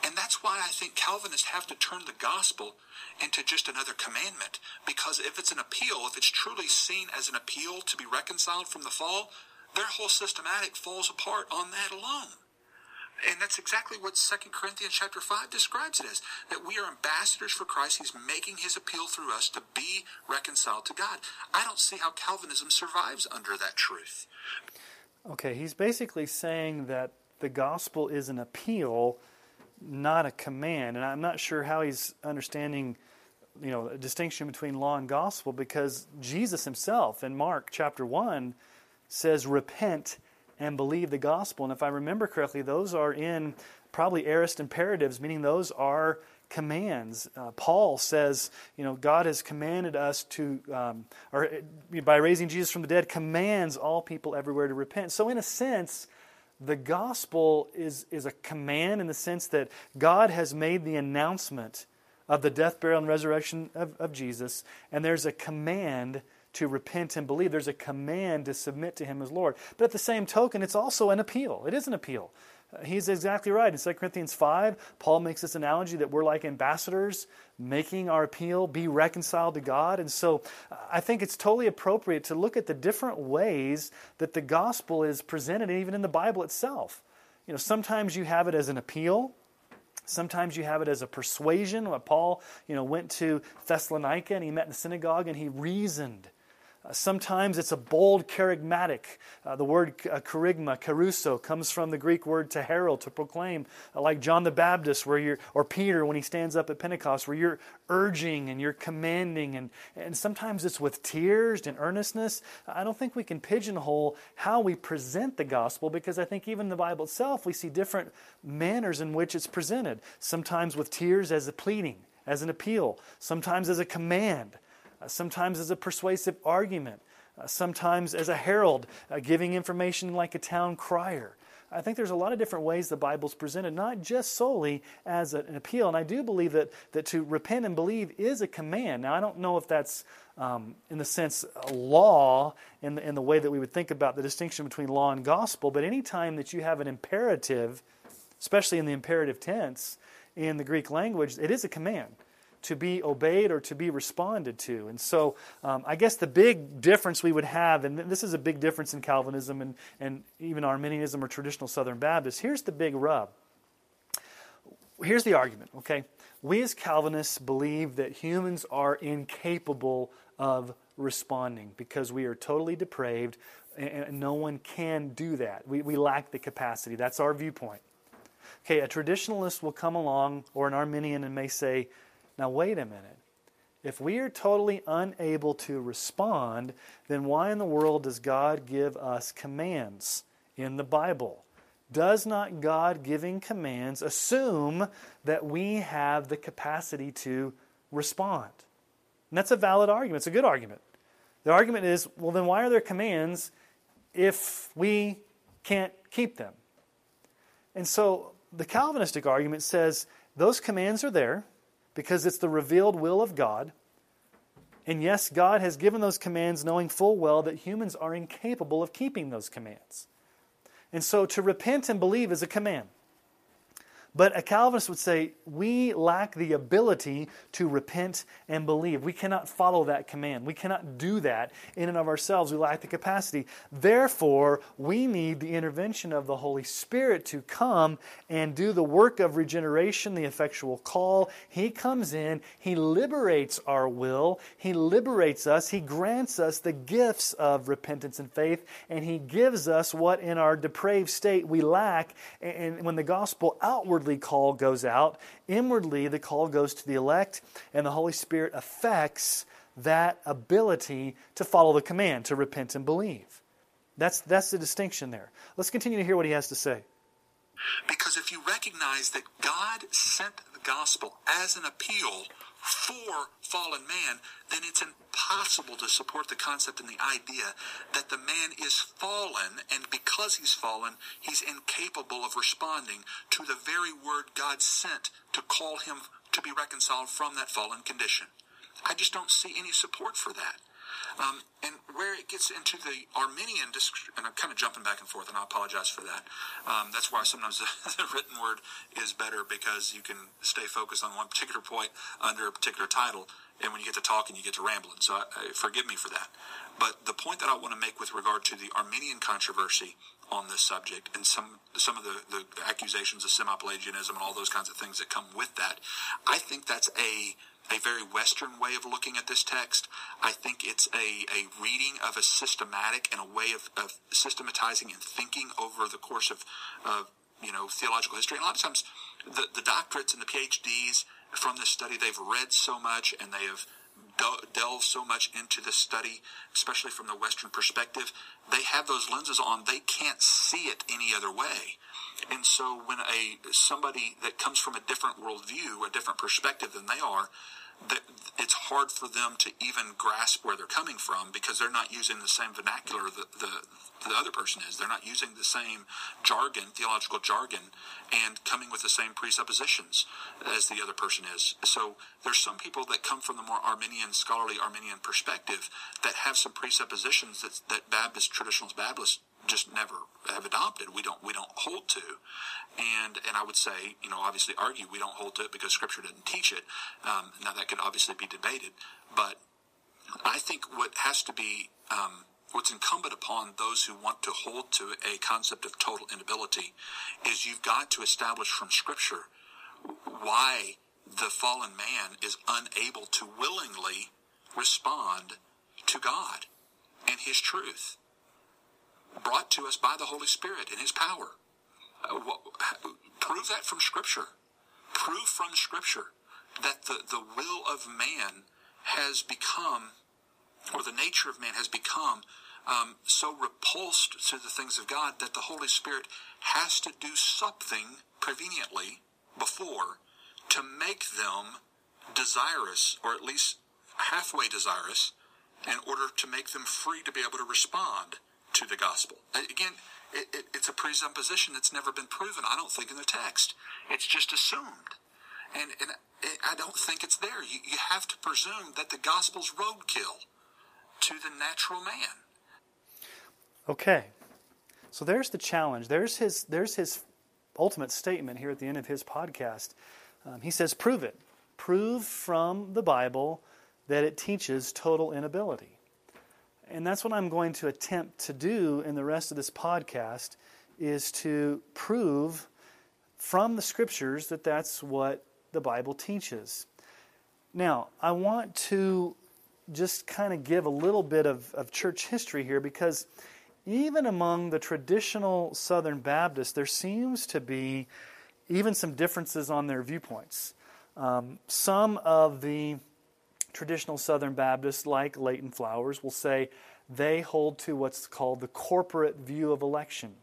And that's why I think Calvinists have to turn the gospel into just another commandment. Because if it's an appeal, if it's truly seen as an appeal to be reconciled from the fall, their whole systematic falls apart on that alone. And that's exactly what 2 Corinthians chapter 5 describes it as. That we are ambassadors for Christ. He's making his appeal through us to be reconciled to God. I don't see how Calvinism survives under that truth. Okay, he's basically saying that the gospel is an appeal, not a command. And I'm not sure how he's understanding you know, a distinction between law and gospel because Jesus himself in Mark chapter 1 says, Repent and believe the gospel. And if I remember correctly, those are in probably aorist imperatives, meaning those are commands. Uh, Paul says, you know, God has commanded us to, um, or uh, by raising Jesus from the dead, commands all people everywhere to repent. So, in a sense, the gospel is, is a command in the sense that God has made the announcement of the death, burial, and resurrection of, of Jesus, and there's a command to repent and believe. There's a command to submit to Him as Lord. But at the same token, it's also an appeal. It is an appeal. He's exactly right. In 2 Corinthians 5, Paul makes this analogy that we're like ambassadors making our appeal, be reconciled to God. And so I think it's totally appropriate to look at the different ways that the gospel is presented, even in the Bible itself. You know, sometimes you have it as an appeal, Sometimes you have it as a persuasion. Paul, you know, went to Thessalonica and he met in the synagogue and he reasoned uh, sometimes it's a bold kerygmatic. Uh, the word uh, kerygma, kerusso, comes from the Greek word to herald, to proclaim, uh, like John the Baptist, where you're, or Peter when he stands up at Pentecost, where you're urging and you're commanding, and, and sometimes it's with tears and earnestness. I don't think we can pigeonhole how we present the gospel because I think even the Bible itself, we see different manners in which it's presented. Sometimes with tears as a pleading, as an appeal, sometimes as a command sometimes as a persuasive argument, uh, sometimes as a herald, uh, giving information like a town crier. I think there's a lot of different ways the Bible's presented, not just solely as an appeal. And I do believe that, that to repent and believe is a command. Now, I don't know if that's, um, in the sense, law in the, in the way that we would think about the distinction between law and gospel, but any time that you have an imperative, especially in the imperative tense in the Greek language, it is a command to be obeyed or to be responded to. And so um, I guess the big difference we would have, and this is a big difference in Calvinism and, and even Arminianism or traditional Southern Baptists, here's the big rub. Here's the argument, okay? We as Calvinists believe that humans are incapable of responding because we are totally depraved and no one can do that. We, we lack the capacity. That's our viewpoint. Okay, a traditionalist will come along, or an Arminian, and may say, now, wait a minute. If we are totally unable to respond, then why in the world does God give us commands in the Bible? Does not God giving commands assume that we have the capacity to respond? And that's a valid argument. It's a good argument. The argument is well, then why are there commands if we can't keep them? And so the Calvinistic argument says those commands are there because it's the revealed will of God. And yes, God has given those commands knowing full well that humans are incapable of keeping those commands. And so to repent and believe is a command. But a Calvinist would say we lack the ability to repent and believe. We cannot follow that command. We cannot do that in and of ourselves. We lack the capacity. Therefore, we need the intervention of the Holy Spirit to come and do the work of regeneration, the effectual call. He comes in, He liberates our will, He liberates us, He grants us the gifts of repentance and faith, and He gives us what in our depraved state we lack. And when the gospel outwardly outwardly call goes out, inwardly the call goes to the elect, and the Holy Spirit affects that ability to follow the command, to repent and believe. That's, that's the distinction there. Let's continue to hear what he has to say. Because if you recognize that God sent the gospel as an appeal for fallen man, then it's impossible to support the concept and the idea that the man is fallen, and because he's fallen, he's incapable of responding to the very word God sent to call him to be reconciled from that fallen condition. I just don't see any support for that. Um, and where it gets into the Arminian, and I'm kind of jumping back and forth, and I apologize for that. Um, that's why sometimes the, written word is better because you can stay focused on one particular point under a particular title, and when you get to talking, you get to rambling. So I, I, forgive me for that. But the point that I want to make with regard to the Arminian controversy on this subject and some some of the, the accusations of semi-Pelagianism and all those kinds of things that come with that, I think that's a a very Western way of looking at this text. I think it's a, a reading of a systematic and a way of, of systematizing and thinking over the course of, of you know theological history. And a lot of times, the, the doctorates and the PhDs from this study, they've read so much and they have delved so much into this study, especially from the Western perspective. They have those lenses on; they can't see it any other way. And so, when a somebody that comes from a different worldview, a different perspective than they are, it's hard for them to even grasp where they're coming from because they're not using the same vernacular that the, the other person is. They're not using the same jargon, theological jargon, and coming with the same presuppositions as the other person is. So there's some people that come from the more Arminian, scholarly Arminian perspective that have some presuppositions that, that Baptist, traditionalist Baptists just never have adopted. We don't we don't hold to, and and I would say you know obviously argue we don't hold to it because Scripture didn't teach it. Um, now that could obviously be debated, but I think what has to be um, what's incumbent upon those who want to hold to a concept of total inability is you've got to establish from Scripture why the fallen man is unable to willingly respond to God and His truth brought to us by the Holy Spirit in His power. Uh, prove that from Scripture. Prove from Scripture that the, the will of man has become, or the nature of man has become, um, so repulsed to the things of God that the Holy Spirit has to do something preveniently before to make them desirous, or at least halfway desirous, in order to make them free to be able to respond to the gospel. Again, it, it, it's a presupposition that's never been proven, I don't think, in the text. It's just assumed. And, and it, I don't think it's there. You, you have to presume that the gospel's roadkill to the natural man. Okay. So there's the challenge. There's his, there's his ultimate statement here at the end of his podcast. Um, he says, Prove it. Prove from the Bible that it teaches total inability. And that's what I'm going to attempt to do in the rest of this podcast is to prove from the scriptures that that's what the Bible teaches. Now, I want to just kind of give a little bit of, of church history here because even among the traditional Southern Baptists, there seems to be even some differences on their viewpoints. Um, some of the traditional Southern Baptists, like Leighton Flowers, will say they hold to what's called the corporate view of election.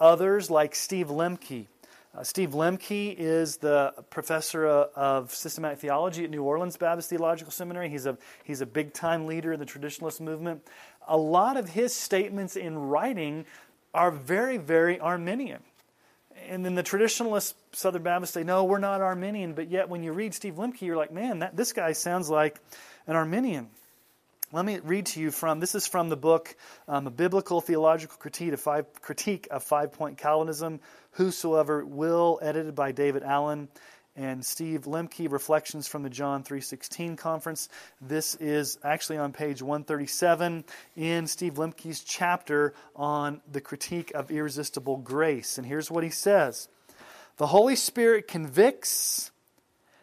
Others, like Steve Lemke, uh, Steve Lemke is the professor of systematic theology at New Orleans Baptist Theological Seminary. He's a, he's a big time leader in the traditionalist movement. A lot of his statements in writing are very, very Arminian. And then the traditionalist Southern Baptists say, no, we're not Arminian. But yet, when you read Steve Lemke, you're like, man, that, this guy sounds like an Arminian. Let me read to you from this is from the book um, A Biblical Theological Critique of Five, Critique of Five Point Calvinism, Whosoever Will, edited by David Allen and Steve Lemke, Reflections from the John 3.16 Conference. This is actually on page 137 in Steve Lemke's chapter on the critique of irresistible grace. And here's what he says. The Holy Spirit convicts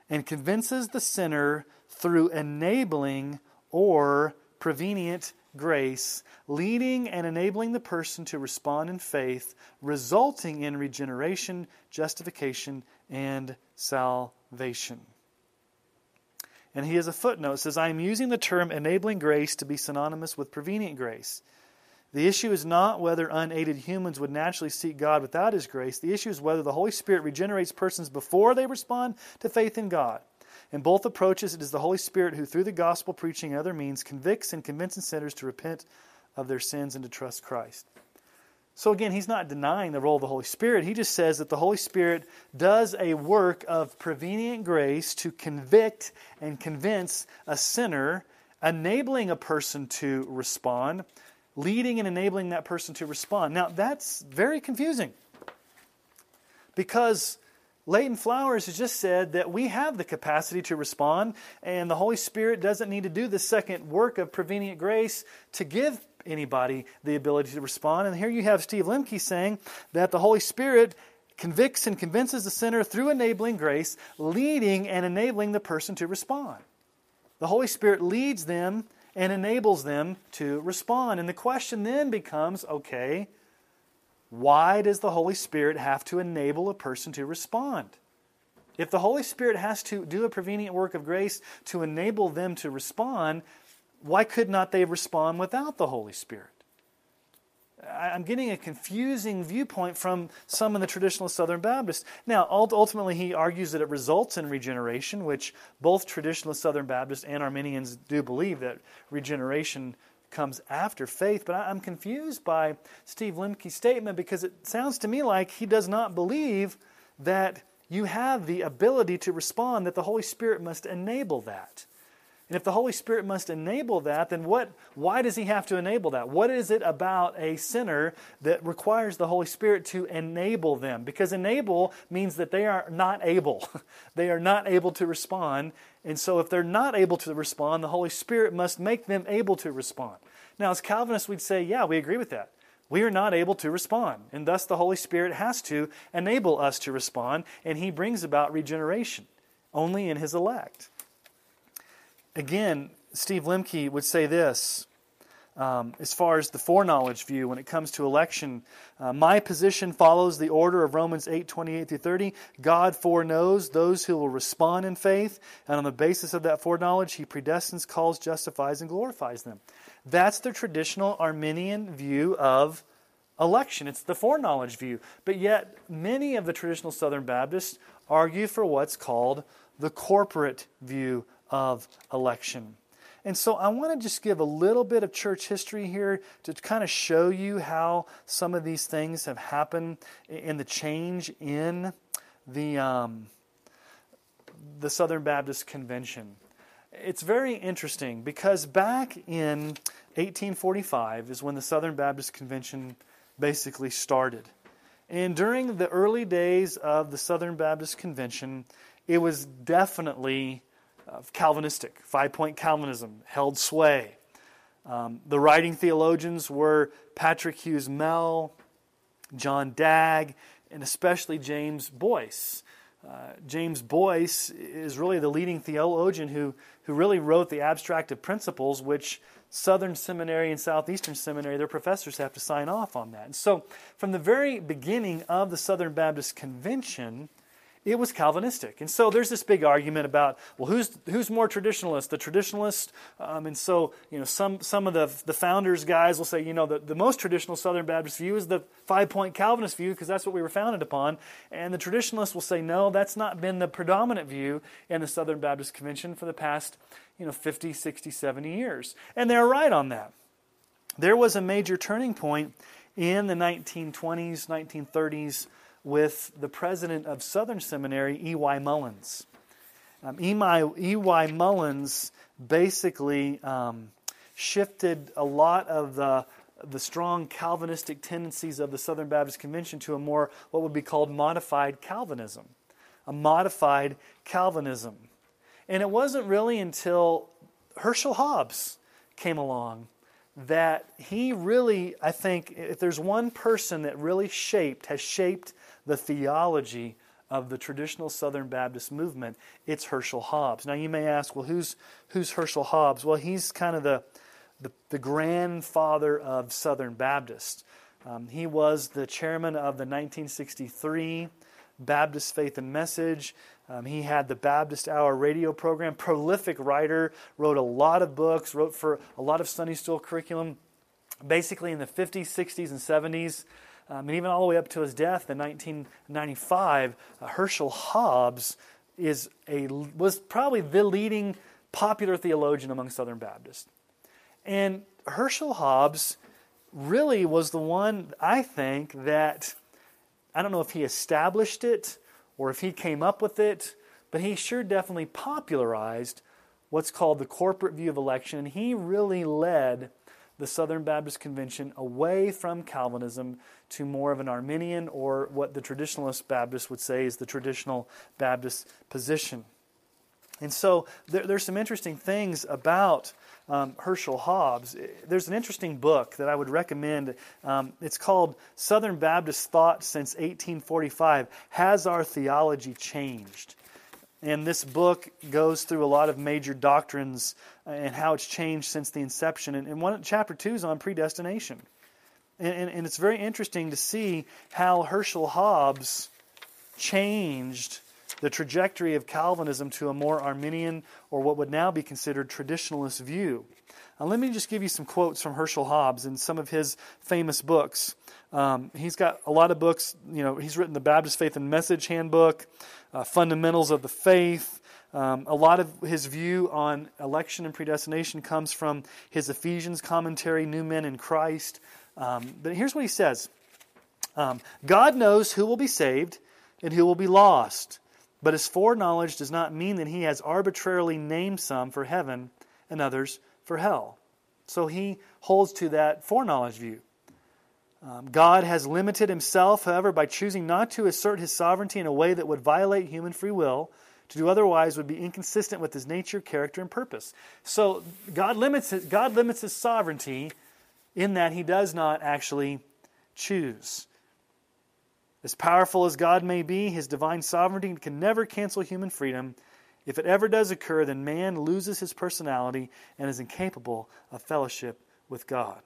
and convinces the sinner through enabling or prevenient grace, leading and enabling the person to respond in faith, resulting in regeneration, justification, and salvation. And he has a footnote says, I am using the term enabling grace to be synonymous with prevenient grace. The issue is not whether unaided humans would naturally seek God without His grace. The issue is whether the Holy Spirit regenerates persons before they respond to faith in God. In both approaches, it is the Holy Spirit who, through the gospel preaching and other means, convicts and convinces sinners to repent of their sins and to trust Christ. So, again, he's not denying the role of the Holy Spirit. He just says that the Holy Spirit does a work of prevenient grace to convict and convince a sinner, enabling a person to respond, leading and enabling that person to respond. Now, that's very confusing because Leighton Flowers has just said that we have the capacity to respond, and the Holy Spirit doesn't need to do the second work of prevenient grace to give anybody the ability to respond. And here you have Steve Lemke saying that the Holy Spirit convicts and convinces the sinner through enabling grace, leading and enabling the person to respond. The Holy Spirit leads them and enables them to respond. And the question then becomes okay, why does the Holy Spirit have to enable a person to respond? If the Holy Spirit has to do a prevenient work of grace to enable them to respond, why could not they respond without the Holy Spirit? I'm getting a confusing viewpoint from some in the traditional Southern Baptists. Now, ultimately, he argues that it results in regeneration, which both traditional Southern Baptists and Arminians do believe that regeneration comes after faith. But I'm confused by Steve Lemke's statement because it sounds to me like he does not believe that you have the ability to respond, that the Holy Spirit must enable that. And if the Holy Spirit must enable that, then what, why does he have to enable that? What is it about a sinner that requires the Holy Spirit to enable them? Because enable means that they are not able. they are not able to respond. And so if they're not able to respond, the Holy Spirit must make them able to respond. Now, as Calvinists, we'd say, yeah, we agree with that. We are not able to respond, and thus the Holy Spirit has to enable us to respond, and He brings about regeneration only in His elect. Again, Steve Lemke would say this um, as far as the foreknowledge view when it comes to election. Uh, my position follows the order of Romans 8 28 through 30. God foreknows those who will respond in faith, and on the basis of that foreknowledge, He predestines, calls, justifies, and glorifies them. That's the traditional Arminian view of election. It's the foreknowledge view. But yet, many of the traditional Southern Baptists argue for what's called the corporate view of election. And so I want to just give a little bit of church history here to kind of show you how some of these things have happened in the change in the, um, the Southern Baptist Convention. It's very interesting because back in 1845 is when the Southern Baptist Convention basically started. And during the early days of the Southern Baptist Convention, it was definitely Calvinistic. Five point Calvinism held sway. Um, the writing theologians were Patrick Hughes Mell, John Dagg, and especially James Boyce. Uh, James Boyce is really the leading theologian who, who really wrote the abstract of principles, which Southern Seminary and Southeastern Seminary, their professors have to sign off on that. And so, from the very beginning of the Southern Baptist Convention, it was Calvinistic. And so there's this big argument about, well, who's, who's more traditionalist? The traditionalist? Um, and so, you know, some, some of the, the founders guys will say, you know, the, the most traditional Southern Baptist view is the five point Calvinist view because that's what we were founded upon. And the traditionalists will say, no, that's not been the predominant view in the Southern Baptist Convention for the past, you know, 50, 60, 70 years. And they're right on that. There was a major turning point in the 1920s, 1930s with the president of Southern Seminary, E.Y. Mullins. Um, E.Y. Mullins basically um, shifted a lot of the, the strong Calvinistic tendencies of the Southern Baptist Convention to a more, what would be called modified Calvinism. A modified Calvinism. And it wasn't really until Herschel Hobbs came along that he really, I think, if there's one person that really shaped, has shaped the theology of the traditional Southern Baptist movement, it's Herschel Hobbs. Now you may ask, well, who's, who's Herschel Hobbs? Well, he's kind of the, the, the grandfather of Southern Baptist. Um, he was the chairman of the 1963 Baptist Faith and Message. Um, he had the Baptist Hour radio program, prolific writer, wrote a lot of books, wrote for a lot of Sunday school curriculum basically in the 50s, 60s, and 70s, um, and even all the way up to his death in 1995, uh, Herschel Hobbs is a, was probably the leading popular theologian among Southern Baptists. And Herschel Hobbs really was the one, I think, that I don't know if he established it or if he came up with it, but he sure definitely popularized what's called the corporate view of election. And He really led the Southern Baptist Convention away from Calvinism to more of an Arminian or what the traditionalist Baptists would say is the traditional Baptist position. And so there, there's some interesting things about um, Herschel Hobbs. There's an interesting book that I would recommend. Um, it's called Southern Baptist Thought Since 1845 Has Our Theology Changed? And this book goes through a lot of major doctrines uh, and how it's changed since the inception. And, and one, chapter two is on predestination. And, and, and it's very interesting to see how Herschel Hobbs changed the trajectory of Calvinism to a more Arminian or what would now be considered traditionalist view. Now, let me just give you some quotes from Herschel Hobbs in some of his famous books. Um, he's got a lot of books. You know, he's written the Baptist Faith and Message Handbook, uh, Fundamentals of the Faith. Um, a lot of his view on election and predestination comes from his Ephesians commentary, New Men in Christ. Um, but here's what he says um, God knows who will be saved and who will be lost. But his foreknowledge does not mean that he has arbitrarily named some for heaven and others for hell. So he holds to that foreknowledge view. Um, God has limited himself, however, by choosing not to assert his sovereignty in a way that would violate human free will. To do otherwise would be inconsistent with his nature, character, and purpose. So God limits his, God limits his sovereignty in that he does not actually choose. As powerful as God may be, his divine sovereignty can never cancel human freedom. If it ever does occur, then man loses his personality and is incapable of fellowship with God.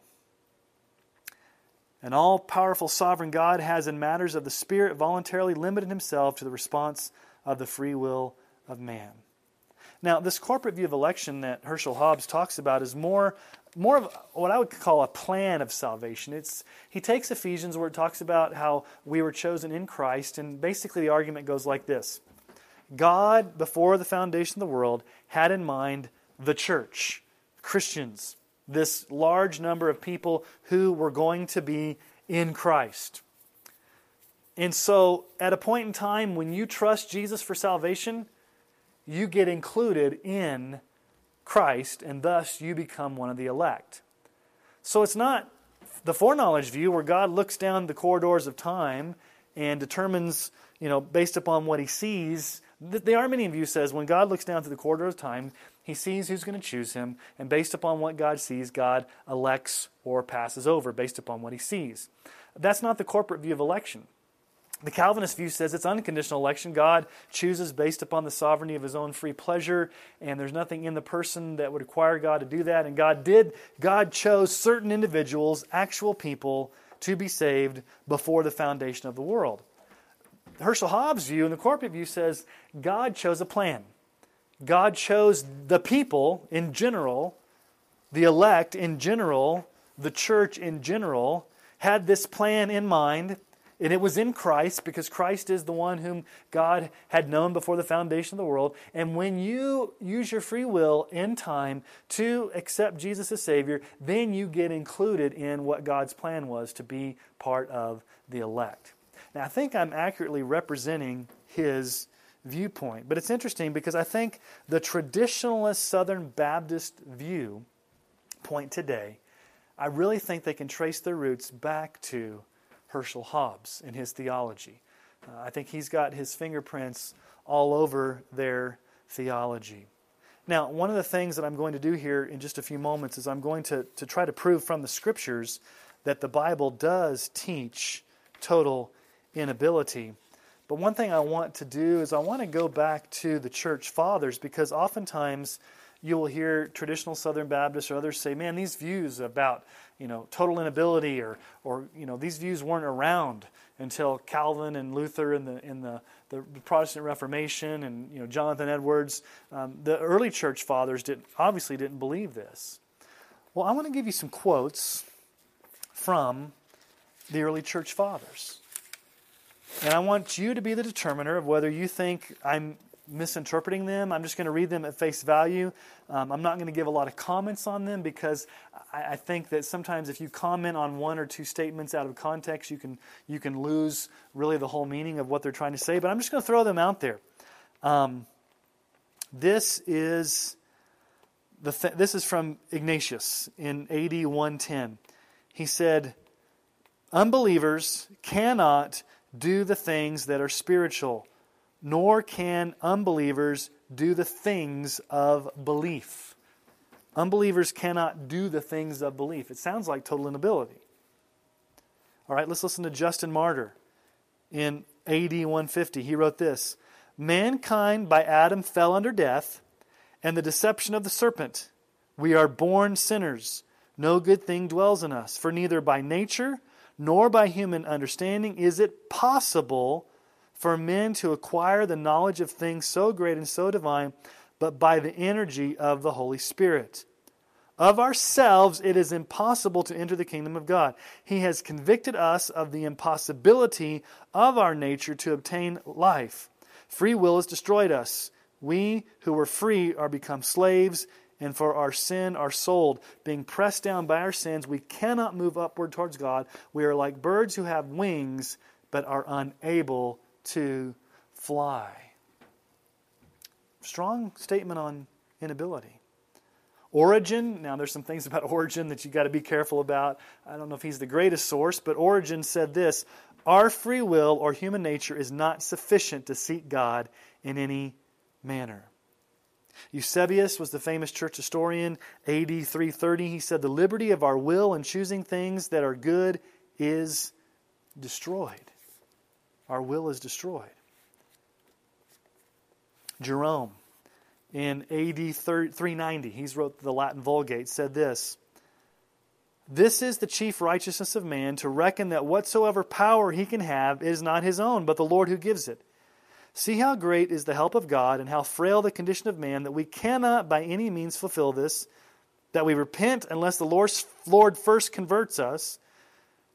An all powerful sovereign God has, in matters of the Spirit, voluntarily limited himself to the response of the free will of man. Now, this corporate view of election that Herschel Hobbs talks about is more more of what I would call a plan of salvation. It's he takes Ephesians where it talks about how we were chosen in Christ, and basically the argument goes like this: God, before the foundation of the world, had in mind the church, Christians, this large number of people who were going to be in Christ. And so, at a point in time when you trust Jesus for salvation, you get included in Christ, and thus you become one of the elect. So it's not the foreknowledge view where God looks down the corridors of time and determines, you know, based upon what he sees. The Arminian view says when God looks down through the corridors of time, he sees who's going to choose him, and based upon what God sees, God elects or passes over based upon what he sees. That's not the corporate view of election. The Calvinist view says it's unconditional election. God chooses based upon the sovereignty of his own free pleasure, and there's nothing in the person that would require God to do that. And God did, God chose certain individuals, actual people, to be saved before the foundation of the world. Herschel Hobbs' view and the corporate view says God chose a plan. God chose the people in general, the elect in general, the church in general, had this plan in mind and it was in Christ because Christ is the one whom God had known before the foundation of the world. And when you use your free will in time to accept Jesus as Savior, then you get included in what God's plan was to be part of the elect. Now, I think I'm accurately representing his viewpoint, but it's interesting because I think the traditionalist Southern Baptist view point today, I really think they can trace their roots back to Herschel Hobbs and his theology. Uh, I think he's got his fingerprints all over their theology. Now, one of the things that I'm going to do here in just a few moments is I'm going to, to try to prove from the scriptures that the Bible does teach total inability. But one thing I want to do is I want to go back to the church fathers because oftentimes you will hear traditional Southern Baptists or others say, man, these views about you know, total inability or, or you know, these views weren't around until Calvin and Luther and the, in the, the Protestant Reformation and, you know, Jonathan Edwards. Um, the early church fathers didn't obviously didn't believe this. Well, I want to give you some quotes from the early church fathers. And I want you to be the determiner of whether you think I'm misinterpreting them. I'm just going to read them at face value. Um, I'm not going to give a lot of comments on them because I, I, think that sometimes if you comment on one or two statements out of context, you can you can lose really the whole meaning of what they're trying to say. But I'm just going to throw them out there. Um, this is the th- this is from Ignatius in AD 110. He said, "Unbelievers cannot." Do the things that are spiritual, nor can unbelievers do the things of belief. Unbelievers cannot do the things of belief. It sounds like total inability. All right, let's listen to Justin Martyr in AD 150. He wrote this Mankind by Adam fell under death and the deception of the serpent. We are born sinners. No good thing dwells in us, for neither by nature nor by human understanding is it possible for men to acquire the knowledge of things so great and so divine, but by the energy of the Holy Spirit. Of ourselves, it is impossible to enter the kingdom of God. He has convicted us of the impossibility of our nature to obtain life. Free will has destroyed us. We who were free are become slaves and for our sin are sold. Being pressed down by our sins, we cannot move upward towards God. We are like birds who have wings, but are unable to fly. Strong statement on inability. Origen, now there's some things about Origen that you got to be careful about. I don't know if he's the greatest source, but Origen said this Our free will or human nature is not sufficient to seek God in any manner. Eusebius was the famous church historian, AD 330. He said, The liberty of our will in choosing things that are good is destroyed. Our will is destroyed. Jerome, in AD 390, he's wrote the Latin Vulgate, said this This is the chief righteousness of man, to reckon that whatsoever power he can have is not his own, but the Lord who gives it See how great is the help of God and how frail the condition of man that we cannot by any means fulfill this, that we repent unless the Lord first converts us.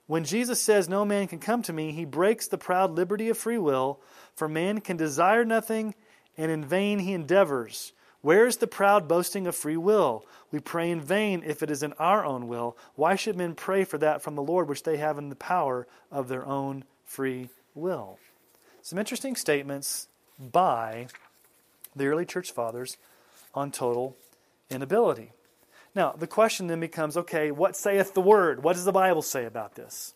When Jesus says, No man can come to me, he breaks the proud liberty of free will, for man can desire nothing, and in vain he endeavors. Where is the proud boasting of free will? We pray in vain if it is in our own will. Why should men pray for that from the Lord which they have in the power of their own free will? Some interesting statements by the early church fathers on total inability. Now, the question then becomes okay, what saith the Word? What does the Bible say about this?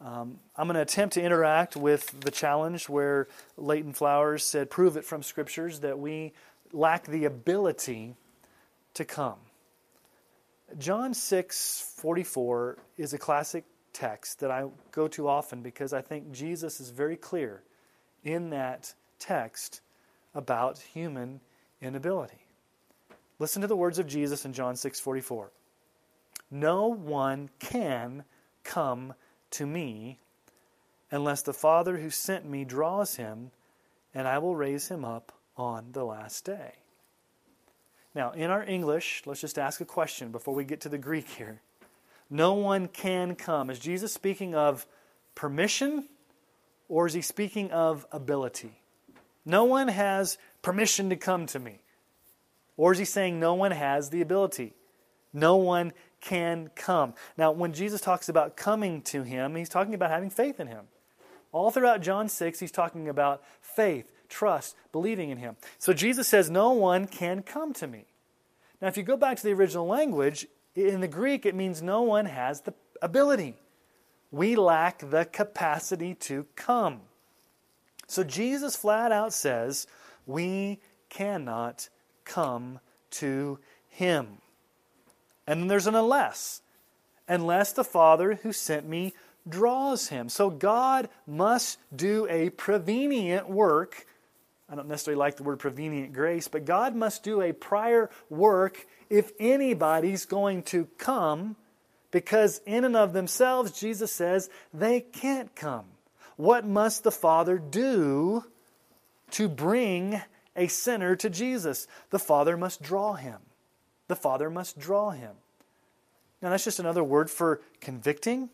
Um, I'm going to attempt to interact with the challenge where Leighton Flowers said, prove it from scriptures that we lack the ability to come. John 6 44 is a classic text that I go to often because I think Jesus is very clear in that text about human inability. Listen to the words of Jesus in John 6:44. No one can come to me unless the Father who sent me draws him, and I will raise him up on the last day. Now, in our English, let's just ask a question before we get to the Greek here. No one can come. Is Jesus speaking of permission or is he speaking of ability? No one has permission to come to me. Or is he saying no one has the ability? No one can come. Now, when Jesus talks about coming to him, he's talking about having faith in him. All throughout John 6, he's talking about faith, trust, believing in him. So Jesus says, No one can come to me. Now, if you go back to the original language, in the Greek, it means no one has the ability we lack the capacity to come. So Jesus flat out says, we cannot come to him. And then there's an unless. Unless the Father who sent me draws him. So God must do a prevenient work. I don't necessarily like the word prevenient grace, but God must do a prior work if anybody's going to come because in and of themselves, Jesus says, they can't come. What must the Father do to bring a sinner to Jesus? The Father must draw him. The Father must draw him. Now, that's just another word for convicting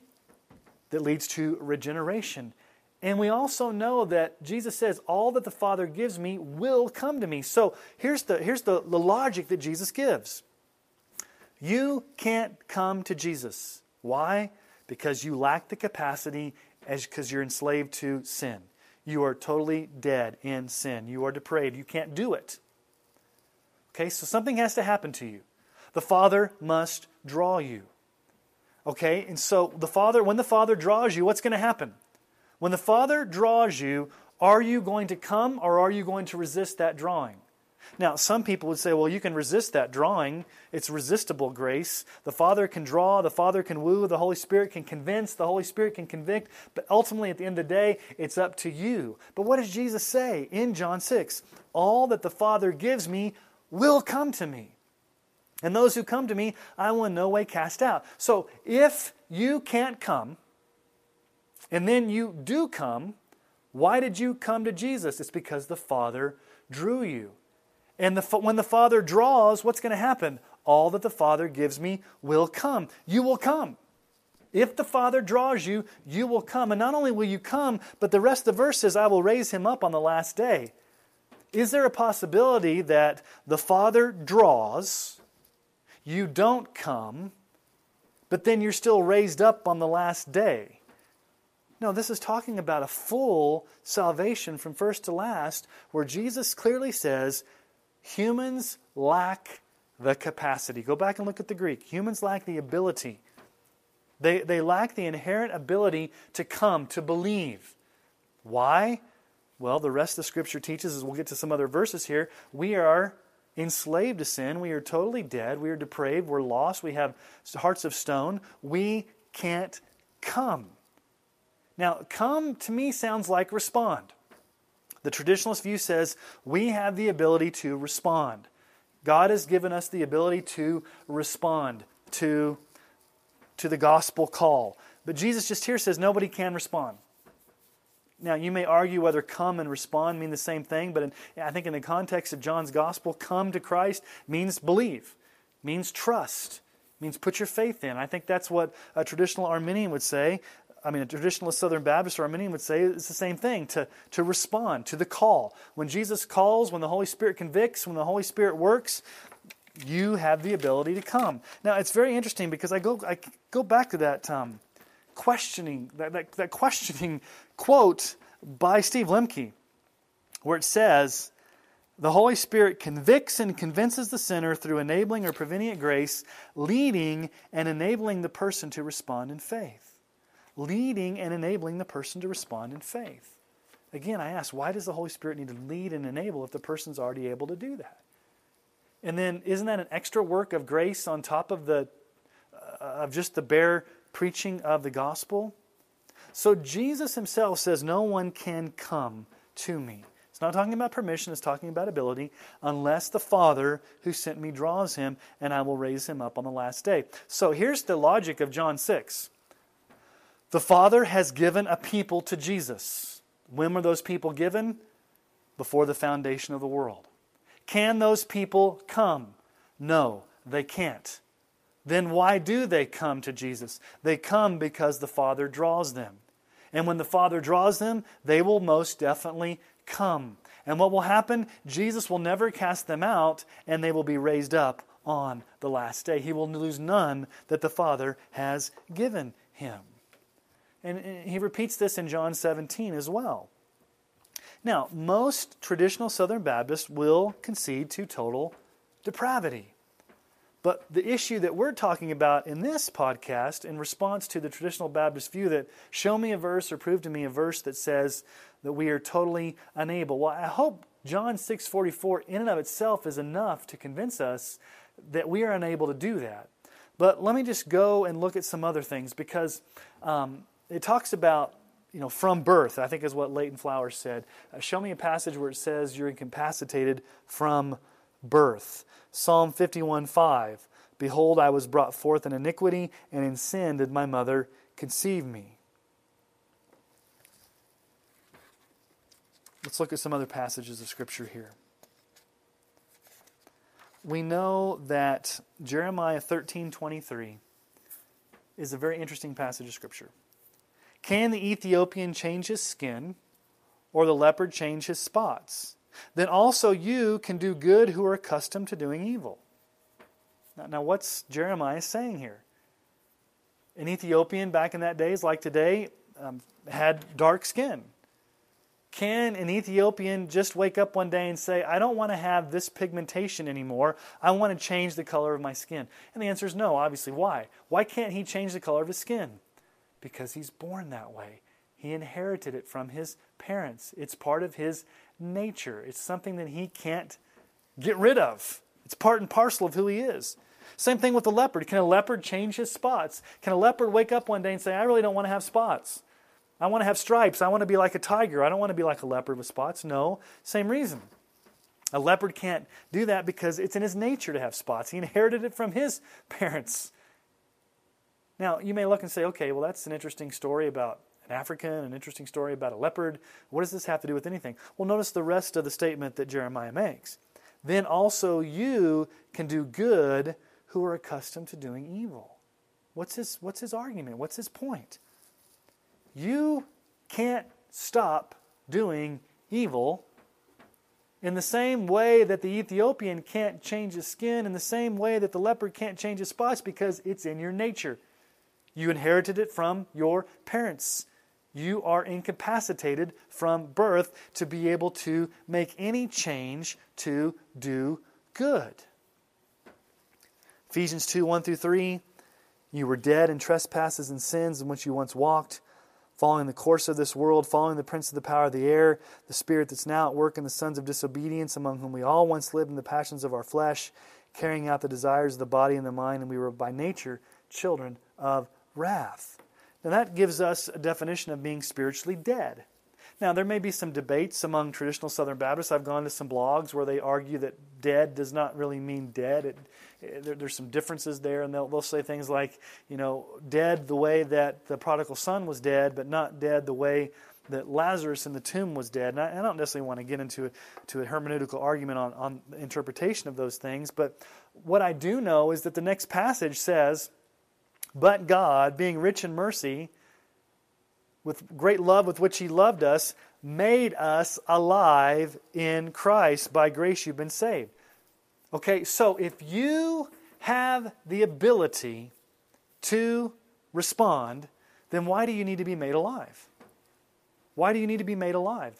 that leads to regeneration. And we also know that Jesus says, All that the Father gives me will come to me. So here's the, here's the, the logic that Jesus gives You can't come to Jesus. Why? Because you lack the capacity as because you're enslaved to sin. You are totally dead in sin. You are depraved. You can't do it. Okay, so something has to happen to you. The Father must draw you. Okay, and so the Father, when the Father draws you, what's going to happen? When the Father draws you, are you going to come or are you going to resist that drawing? Now, some people would say, well, you can resist that drawing. It's resistible grace. The Father can draw, the Father can woo, the Holy Spirit can convince, the Holy Spirit can convict, but ultimately, at the end of the day, it's up to you. But what does Jesus say in John 6? All that the Father gives me will come to me. And those who come to me, I will in no way cast out. So if you can't come, and then you do come, why did you come to Jesus? It's because the Father drew you. And the, when the Father draws, what's going to happen? All that the Father gives me will come. You will come. If the Father draws you, you will come. And not only will you come, but the rest of the verse says, I will raise him up on the last day. Is there a possibility that the Father draws, you don't come, but then you're still raised up on the last day? No, this is talking about a full salvation from first to last, where Jesus clearly says humans lack the capacity. Go back and look at the Greek. Humans lack the ability. They, they lack the inherent ability to come, to believe. Why? Well, the rest of the scripture teaches, as we'll get to some other verses here, we are enslaved to sin. We are totally dead. We are depraved. We're lost. We have hearts of stone. We can't come. Now, come to me sounds like respond. The traditionalist view says we have the ability to respond. God has given us the ability to respond to, to the gospel call. But Jesus just here says nobody can respond. Now, you may argue whether come and respond mean the same thing, but in, I think in the context of John's gospel, come to Christ means believe, means trust, means put your faith in. I think that's what a traditional Arminian would say. I mean, a traditionalist Southern Baptist or Arminian would say it's the same thing to, to respond to the call. When Jesus calls, when the Holy Spirit convicts, when the Holy Spirit works, you have the ability to come. Now, it's very interesting because I go, I go back to that um, questioning, that, that, that questioning quote by Steve Lemke, where it says, the Holy Spirit convicts and convinces the sinner through enabling or prevenient grace, leading and enabling the person to respond in faith leading and enabling the person to respond in faith. Again, I ask, why does the Holy Spirit need to lead and enable if the person's already able to do that? And then, isn't that an extra work of grace on top of the uh, of just the bare preaching of the gospel? So Jesus himself says, "No one can come to me." It's not talking about permission; it's talking about ability, unless the Father who sent me draws him, and I will raise him up on the last day. So here's the logic of John six. The Father has given a people to Jesus. When were those people given? Before the foundation of the world. Can those people come? No, they can't. Then why do they come to Jesus? They come because the Father draws them. And when the Father draws them, they will most definitely come. And what will happen? Jesus will never cast them out, and they will be raised up on the last day. He will lose none that the Father has given him. And he repeats this in John 17 as well. Now, most traditional Southern Baptists will concede to total depravity. But the issue that we're talking about in this podcast, in response to the traditional Baptist view that show me a verse or prove to me a verse that says that we are totally unable. Well, I hope John 6:44 in and of itself is enough to convince us that we are unable to do that. But let me just go and look at some other things because um, it talks about you know, from birth, I think is what Leighton Flowers said. Uh, show me a passage where it says you're incapacitated from birth. Psalm 51 5. Behold, I was brought forth in iniquity, and in sin did my mother conceive me. Let's look at some other passages of Scripture here. We know that Jeremiah thirteen twenty three is a very interesting passage of Scripture. Can the Ethiopian change his skin, or the leopard change his spots? Then also you can do good who are accustomed to doing evil. Now, now what's Jeremiah saying here? An Ethiopian back in that day is like today, um, had dark skin. Can an Ethiopian just wake up one day and say, I don't want to have this pigmentation anymore. I want to change the color of my skin? And the answer is no, obviously. Why? Why can't he change the color of his skin? Because he's born that way. He inherited it from his parents. It's part of his nature. It's something that he can't get rid of. It's part and parcel of who he is. Same thing with the leopard. Can a leopard change his spots? Can a leopard wake up one day and say, I really don't want to have spots? I want to have stripes. I want to be like a tiger. I don't want to be like a leopard with spots. No, same reason. A leopard can't do that because it's in his nature to have spots. He inherited it from his parents. Now, you may look and say, okay, well, that's an interesting story about an African, an interesting story about a leopard. What does this have to do with anything? Well, notice the rest of the statement that Jeremiah makes. Then also you can do good who are accustomed to doing evil. What's his, what's his argument? What's his point? You can't stop doing evil in the same way that the Ethiopian can't change his skin, in the same way that the leopard can't change his spots because it's in your nature. You inherited it from your parents. You are incapacitated from birth to be able to make any change to do good. Ephesians 2 1 through 3. You were dead in trespasses and sins in which you once walked following the course of this world, following the prince of the power of the air, the spirit that's now at work in the sons of disobedience, among whom we all once lived in the passions of our flesh, carrying out the desires of the body and the mind, and we were by nature children of wrath. Now, that gives us a definition of being spiritually dead. Now, there may be some debates among traditional Southern Baptists. I've gone to some blogs where they argue that dead does not really mean dead. It, there, there's some differences there, and they'll, they'll say things like, you know, dead the way that the prodigal son was dead, but not dead the way that Lazarus in the tomb was dead. And I, I don't necessarily want to get into a, to a hermeneutical argument on, on interpretation of those things, but what I do know is that the next passage says, But God, being rich in mercy, with great love with which He loved us, made us alive in Christ. By grace you've been saved. Okay, so if you have the ability to respond, then why do you need to be made alive? Why do you need to be made alive?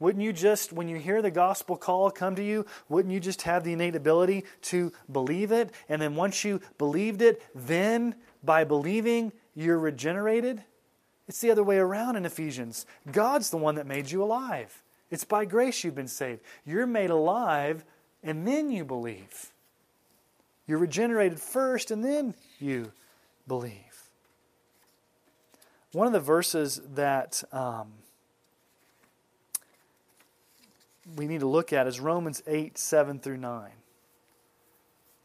Wouldn't you just, when you hear the gospel call come to you, wouldn't you just have the innate ability to believe it? And then once you believed it, then by believing, you're regenerated? It's the other way around in Ephesians. God's the one that made you alive. It's by grace you've been saved. You're made alive and then you believe. You're regenerated first, and then you believe. One of the verses that um, we need to look at is Romans 8 7 through 9.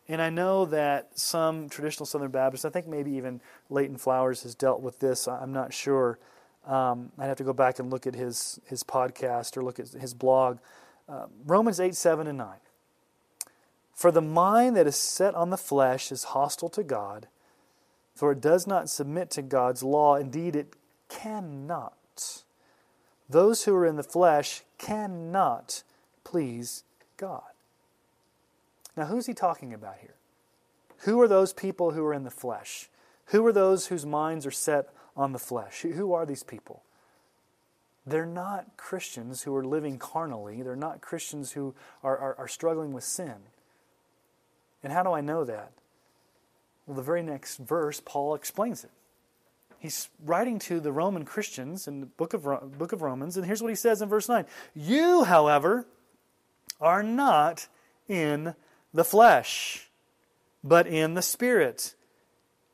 And I know that some traditional Southern Baptists, I think maybe even Leighton Flowers has dealt with this. I'm not sure. Um, I'd have to go back and look at his, his podcast or look at his blog. Uh, Romans 8 7 and 9. For the mind that is set on the flesh is hostile to God, for it does not submit to God's law. Indeed, it cannot. Those who are in the flesh cannot please God. Now, who's he talking about here? Who are those people who are in the flesh? Who are those whose minds are set on the flesh? Who are these people? They're not Christians who are living carnally. They're not Christians who are, are, are struggling with sin. And how do I know that? Well, the very next verse, Paul explains it. He's writing to the Roman Christians in the book of, book of Romans, and here's what he says in verse 9 You, however, are not in the flesh, but in the Spirit.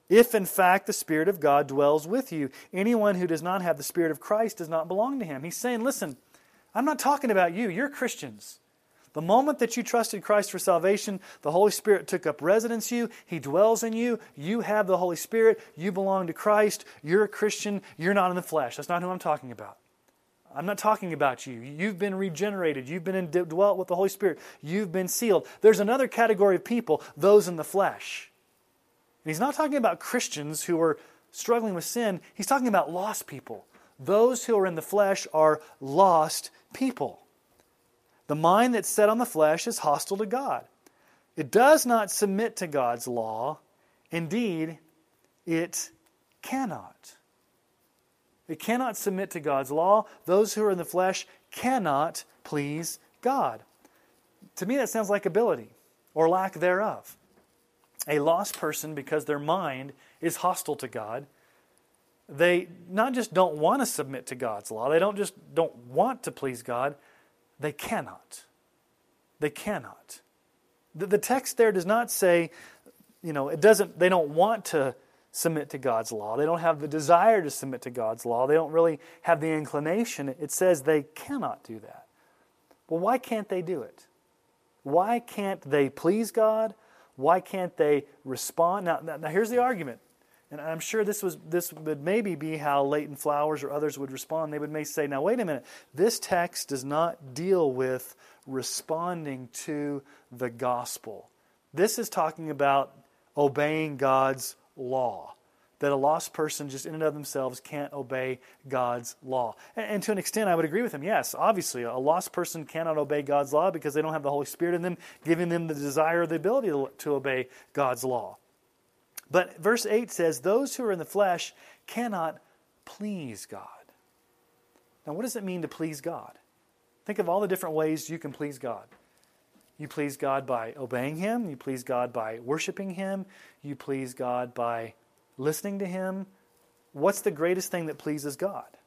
If in fact the Spirit of God dwells with you, anyone who does not have the Spirit of Christ does not belong to him. He's saying, Listen, I'm not talking about you. You're Christians. The moment that you trusted Christ for salvation, the Holy Spirit took up residence you. He dwells in you. You have the Holy Spirit. You belong to Christ. You're a Christian. You're not in the flesh. That's not who I'm talking about. I'm not talking about you. You've been regenerated. You've been indwelt with the Holy Spirit. You've been sealed. There's another category of people, those in the flesh. And he's not talking about Christians who are struggling with sin, he's talking about lost people. Those who are in the flesh are lost people. The mind that's set on the flesh is hostile to God. It does not submit to God's law. Indeed, it cannot. It cannot submit to God's law. Those who are in the flesh cannot please God. To me, that sounds like ability or lack thereof. A lost person, because their mind is hostile to God, they not just don't want to submit to God's law, they don't just don't want to please God, they cannot. They cannot. The, the text there does not say, you know, it doesn't, they don't want to submit to God's law. They don't have the desire to submit to God's law. They don't really have the inclination. It says they cannot do that. Well, why can't they do it? Why can't they please God? Why can't they respond? Now, now, now here's the argument. And I'm sure this was this would maybe be how Leighton Flowers or others would respond. They would may say, "Now wait a minute. This text does not deal with responding to the gospel. This is talking about obeying God's law. That a lost person just in and of themselves can't obey God's law. And, and, to an extent, I would agree with him. Yes, obviously, a lost person cannot obey God's law because they don't have the Holy Spirit in them, giving them the desire or the ability to, to obey God's law. But verse 8 says, Those who are in the flesh cannot please God. Now, what does it mean to please God? Think of all the different ways you can please God. You please God by obeying Him. You please God by worshiping Him. You please God by listening to Him. What's the greatest thing that pleases God?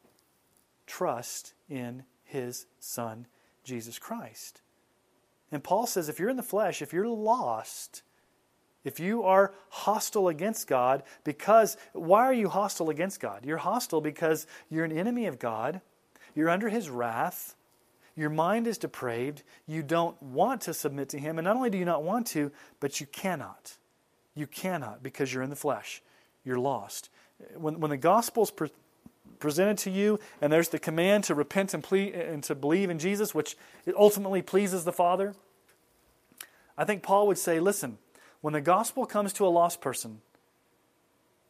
Trust in His Son, Jesus Christ. And Paul says if you're in the flesh, if you're lost, if you are hostile against God, because why are you hostile against God? You're hostile because you're an enemy of God, you're under His wrath, your mind is depraved. You don't want to submit to Him. And not only do you not want to, but you cannot. You cannot because you're in the flesh. You're lost. When, when the gospel's pre- presented to you and there's the command to repent and, ple- and to believe in Jesus, which ultimately pleases the Father, I think Paul would say, listen, when the gospel comes to a lost person,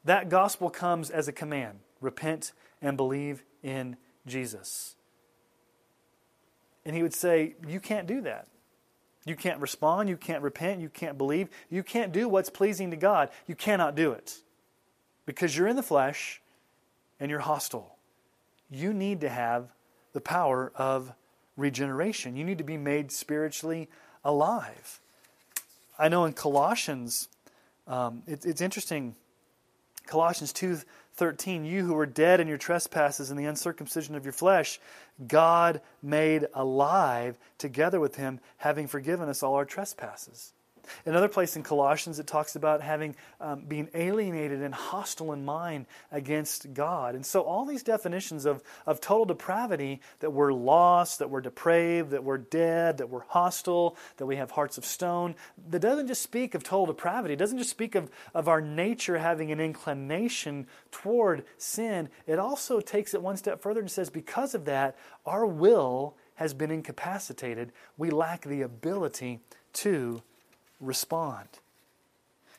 that gospel comes as a command repent and believe in Jesus. And he would say, You can't do that. You can't respond. You can't repent. You can't believe. You can't do what's pleasing to God. You cannot do it because you're in the flesh and you're hostile. You need to have the power of regeneration. You need to be made spiritually alive. I know in Colossians, um, it, it's interesting. Colossians 2 13, you who were dead in your trespasses and the uncircumcision of your flesh, God made alive together with him, having forgiven us all our trespasses. Another place in Colossians, it talks about having um, being alienated and hostile in mind against God. And so, all these definitions of, of total depravity that we're lost, that we're depraved, that we're dead, that we're hostile, that we have hearts of stone, that doesn't just speak of total depravity. It doesn't just speak of, of our nature having an inclination toward sin. It also takes it one step further and says, because of that, our will has been incapacitated. We lack the ability to respond.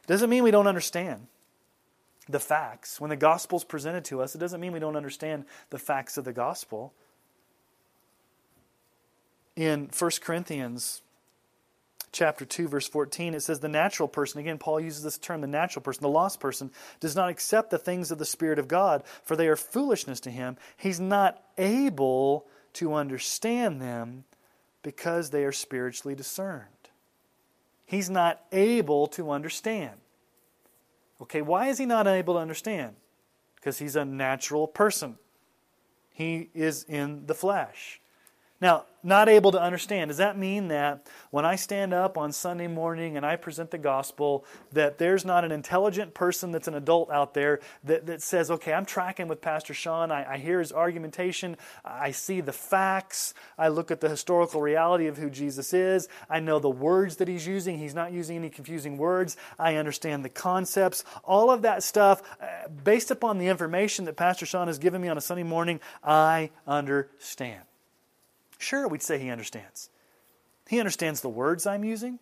Doesn't mean we don't understand the facts. When the gospel is presented to us, it doesn't mean we don't understand the facts of the gospel. In 1 Corinthians chapter 2 verse 14 it says the natural person again Paul uses this term the natural person the lost person does not accept the things of the spirit of God for they are foolishness to him he's not able to understand them because they are spiritually discerned he's not able to understand. Okay, why is he not able to understand? Because he's a natural person. He is in the flesh. Now, not able to understand. Does that mean that when I stand up on Sunday morning and I present the gospel, that there's not an intelligent person that's an adult out there that, that says, okay, I'm tracking with Pastor Sean. I, I hear his argumentation. I see the facts. I look at the historical reality of who Jesus is. I know the words that he's using. He's not using any confusing words. I understand the concepts. All of that stuff, uh, based upon the information that Pastor Sean has given me on a Sunday morning, I understand. Sure, we'd say he understands. He understands the words I'm using.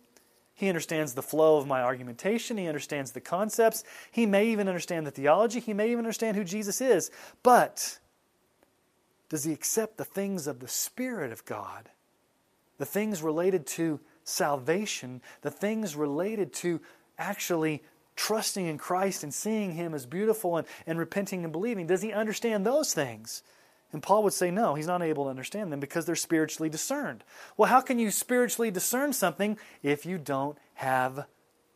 He understands the flow of my argumentation. He understands the concepts. He may even understand the theology. He may even understand who Jesus is. But does he accept the things of the Spirit of God? The things related to salvation, the things related to actually trusting in Christ and seeing Him as beautiful and, and repenting and believing? Does he understand those things? And Paul would say, no, he's not able to understand them because they're spiritually discerned. Well, how can you spiritually discern something if you don't have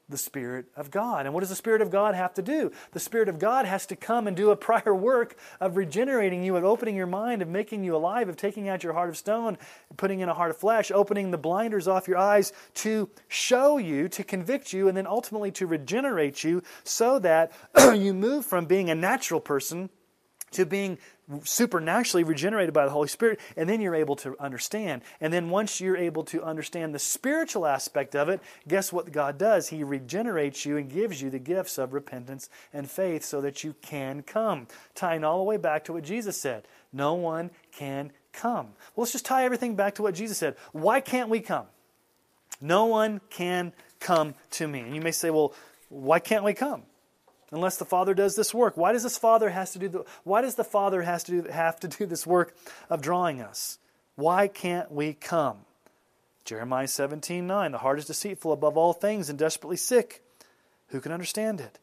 the Spirit of God. And what does the Spirit of God have to do? The Spirit of God has to come and do a prior work of regenerating you, of opening your mind, of making you alive, of taking out your heart of stone, putting in a heart of flesh, opening the blinders off your eyes to show you, to convict you, and then ultimately to regenerate you so that you move from being a natural person to being supernaturally regenerated by the Holy Spirit, and then you're able to understand. And then once you're able to understand the spiritual aspect of it, guess what God does? He regenerates you and gives you the gifts of repentance and faith so that you can come. Tying all the way back to what Jesus said no one can come. Well, let's just tie everything back to what Jesus said. Why can't we come? No one can come to me. And you may say, well, why can't we come? Unless the Father does this work. Why does this Father has to do the, why does the Father has to do, have to do this work of drawing us? Why can't we come? Jeremiah 17, 9. The heart is deceitful above all things and desperately sick. Who can understand it?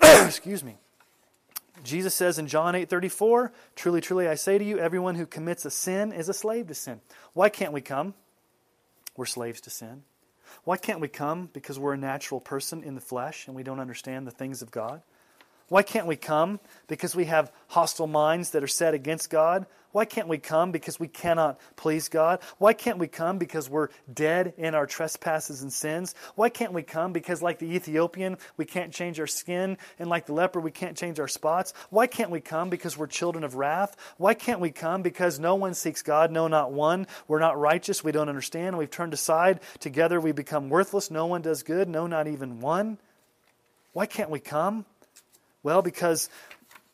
Excuse me. Jesus says in John 8 34, Truly, truly, I say to you, everyone who commits a sin is a slave to sin. Why can't we come? We're slaves to sin. Why can't we come? Because we're a natural person in the flesh and we don't understand the things of God. Why can't we come? Because we have hostile minds that are set against God. Why can't we come? Because we cannot please God. Why can't we come? Because we're dead in our trespasses and sins. Why can't we come? Because, like the Ethiopian, we can't change our skin, and like the leper, we can't change our spots. Why can't we come? Because we're children of wrath. Why can't we come? Because no one seeks God, no, not one. We're not righteous, we don't understand, we've turned aside. Together we become worthless. No one does good, no, not even one. Why can't we come? Well, because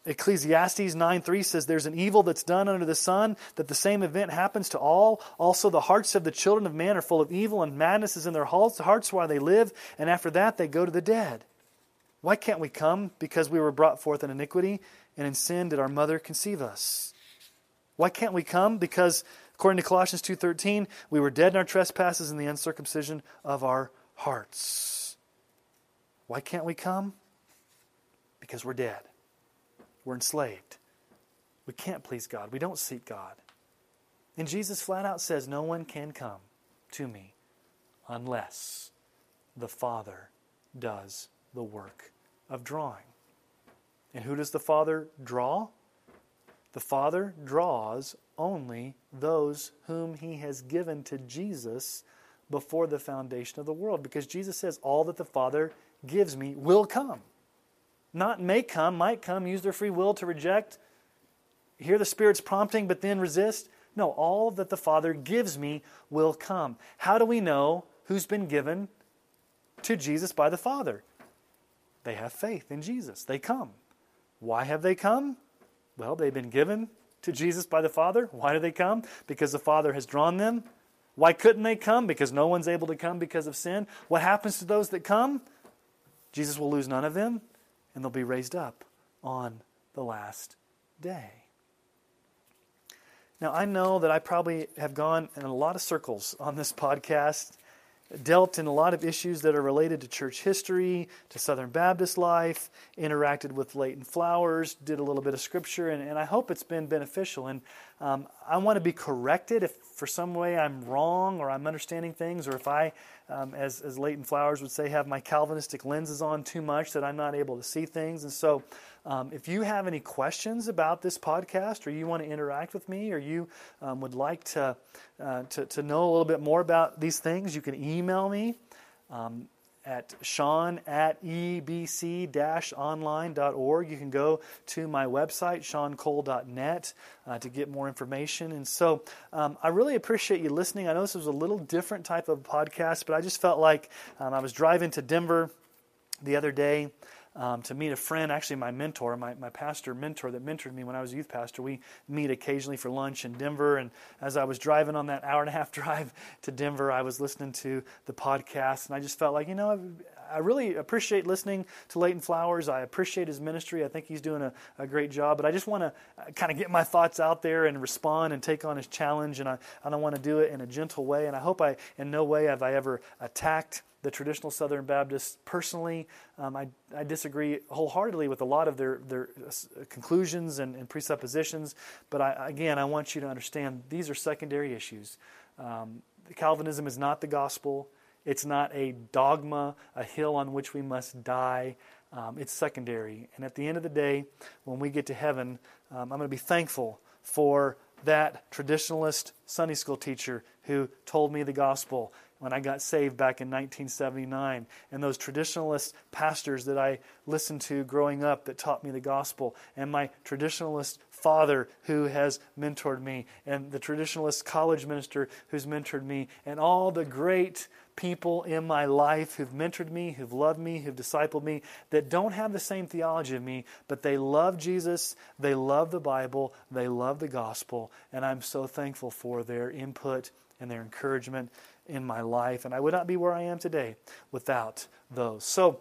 Ecclesiastes 9:3 says there's an evil that's done under the sun that the same event happens to all. Also the hearts of the children of man are full of evil and madness is in their hearts while they live and after that they go to the dead. Why can't we come? Because we were brought forth in iniquity and in sin did our mother conceive us. Why can't we come? Because according to Colossians 2:13 we were dead in our trespasses and the uncircumcision of our hearts. Why can't we come? Because we're dead we're enslaved. We can't please God. We don't seek God. And Jesus flat out says, No one can come to me unless the Father does the work of drawing. And who does the Father draw? The Father draws only those whom He has given to Jesus before the foundation of the world. Because Jesus says, All that the Father gives me will come. Not may come, might come, use their free will to reject, hear the Spirit's prompting, but then resist. No, all that the Father gives me will come. How do we know who's been given to Jesus by the Father? They have faith in Jesus. They come. Why have they come? Well, they've been given to Jesus by the Father. Why do they come? Because the Father has drawn them. Why couldn't they come? Because no one's able to come because of sin. What happens to those that come? Jesus will lose none of them and they'll be raised up on the last day. Now, I know that I probably have gone in a lot of circles on this podcast, dealt in a lot of issues that are related to church history, to Southern Baptist life, interacted with Leighton Flowers, did a little bit of scripture, and, and I hope it's been beneficial. And um, I want to be corrected if for some way I'm wrong or I'm understanding things, or if I um, as, as Leighton Flowers would say, have my Calvinistic lenses on too much that I'm not able to see things. And so, um, if you have any questions about this podcast, or you want to interact with me, or you um, would like to, uh, to, to, know a little bit more about these things, you can email me. At sean at ebc-online.org. You can go to my website, seancole.net, uh, to get more information. And so um, I really appreciate you listening. I know this was a little different type of podcast, but I just felt like um, I was driving to Denver the other day. Um, to meet a friend, actually my mentor, my, my pastor mentor that mentored me when I was a youth pastor. We meet occasionally for lunch in Denver. And as I was driving on that hour and a half drive to Denver, I was listening to the podcast, and I just felt like, you know, I really appreciate listening to Leighton Flowers. I appreciate his ministry. I think he's doing a, a great job. But I just want to uh, kind of get my thoughts out there and respond and take on his challenge. And I, I don't want to do it in a gentle way. And I hope I, in no way have I ever attacked the traditional Southern Baptists personally. Um, I, I, disagree wholeheartedly with a lot of their, their uh, conclusions and, and presuppositions. But I, again, I want you to understand these are secondary issues. Um, Calvinism is not the gospel. It's not a dogma, a hill on which we must die. Um, it's secondary. And at the end of the day, when we get to heaven, um, I'm going to be thankful for that traditionalist Sunday school teacher who told me the gospel when I got saved back in 1979, and those traditionalist pastors that I listened to growing up that taught me the gospel, and my traditionalist father who has mentored me, and the traditionalist college minister who's mentored me, and all the great people in my life who've mentored me, who've loved me, who've discipled me, that don't have the same theology of me, but they love Jesus, they love the Bible, they love the gospel, and I'm so thankful for their input and their encouragement in my life. And I would not be where I am today without those. So,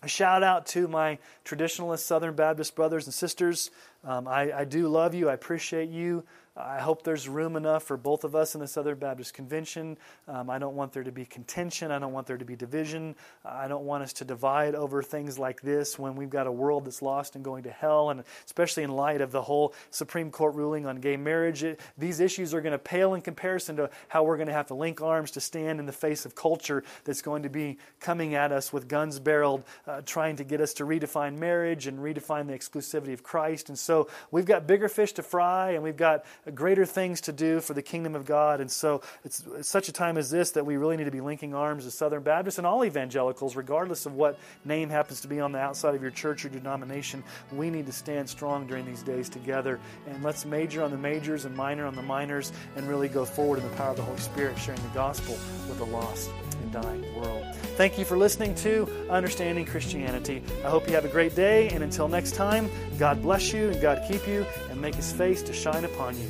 a shout out to my traditionalist Southern Baptist brothers and sisters. Um, I, I do love you. I appreciate you. I hope there's room enough for both of us in the Southern Baptist Convention. Um, I don't want there to be contention. I don't want there to be division. I don't want us to divide over things like this when we've got a world that's lost and going to hell, and especially in light of the whole Supreme Court ruling on gay marriage. It, these issues are going to pale in comparison to how we're going to have to link arms to stand in the face of culture that's going to be coming at us with guns barreled, uh, trying to get us to redefine marriage and redefine the exclusivity of Christ. And so we've got bigger fish to fry, and we've got greater things to do for the kingdom of God. And so it's, it's such a time as this that we really need to be linking arms as Southern Baptists and all evangelicals, regardless of what name happens to be on the outside of your church or denomination. We need to stand strong during these days together. And let's major on the majors and minor on the minors and really go forward in the power of the Holy Spirit, sharing the gospel with the lost and dying world. Thank you for listening to Understanding Christianity. I hope you have a great day, and until next time, God bless you and God keep you and make his face to shine upon you.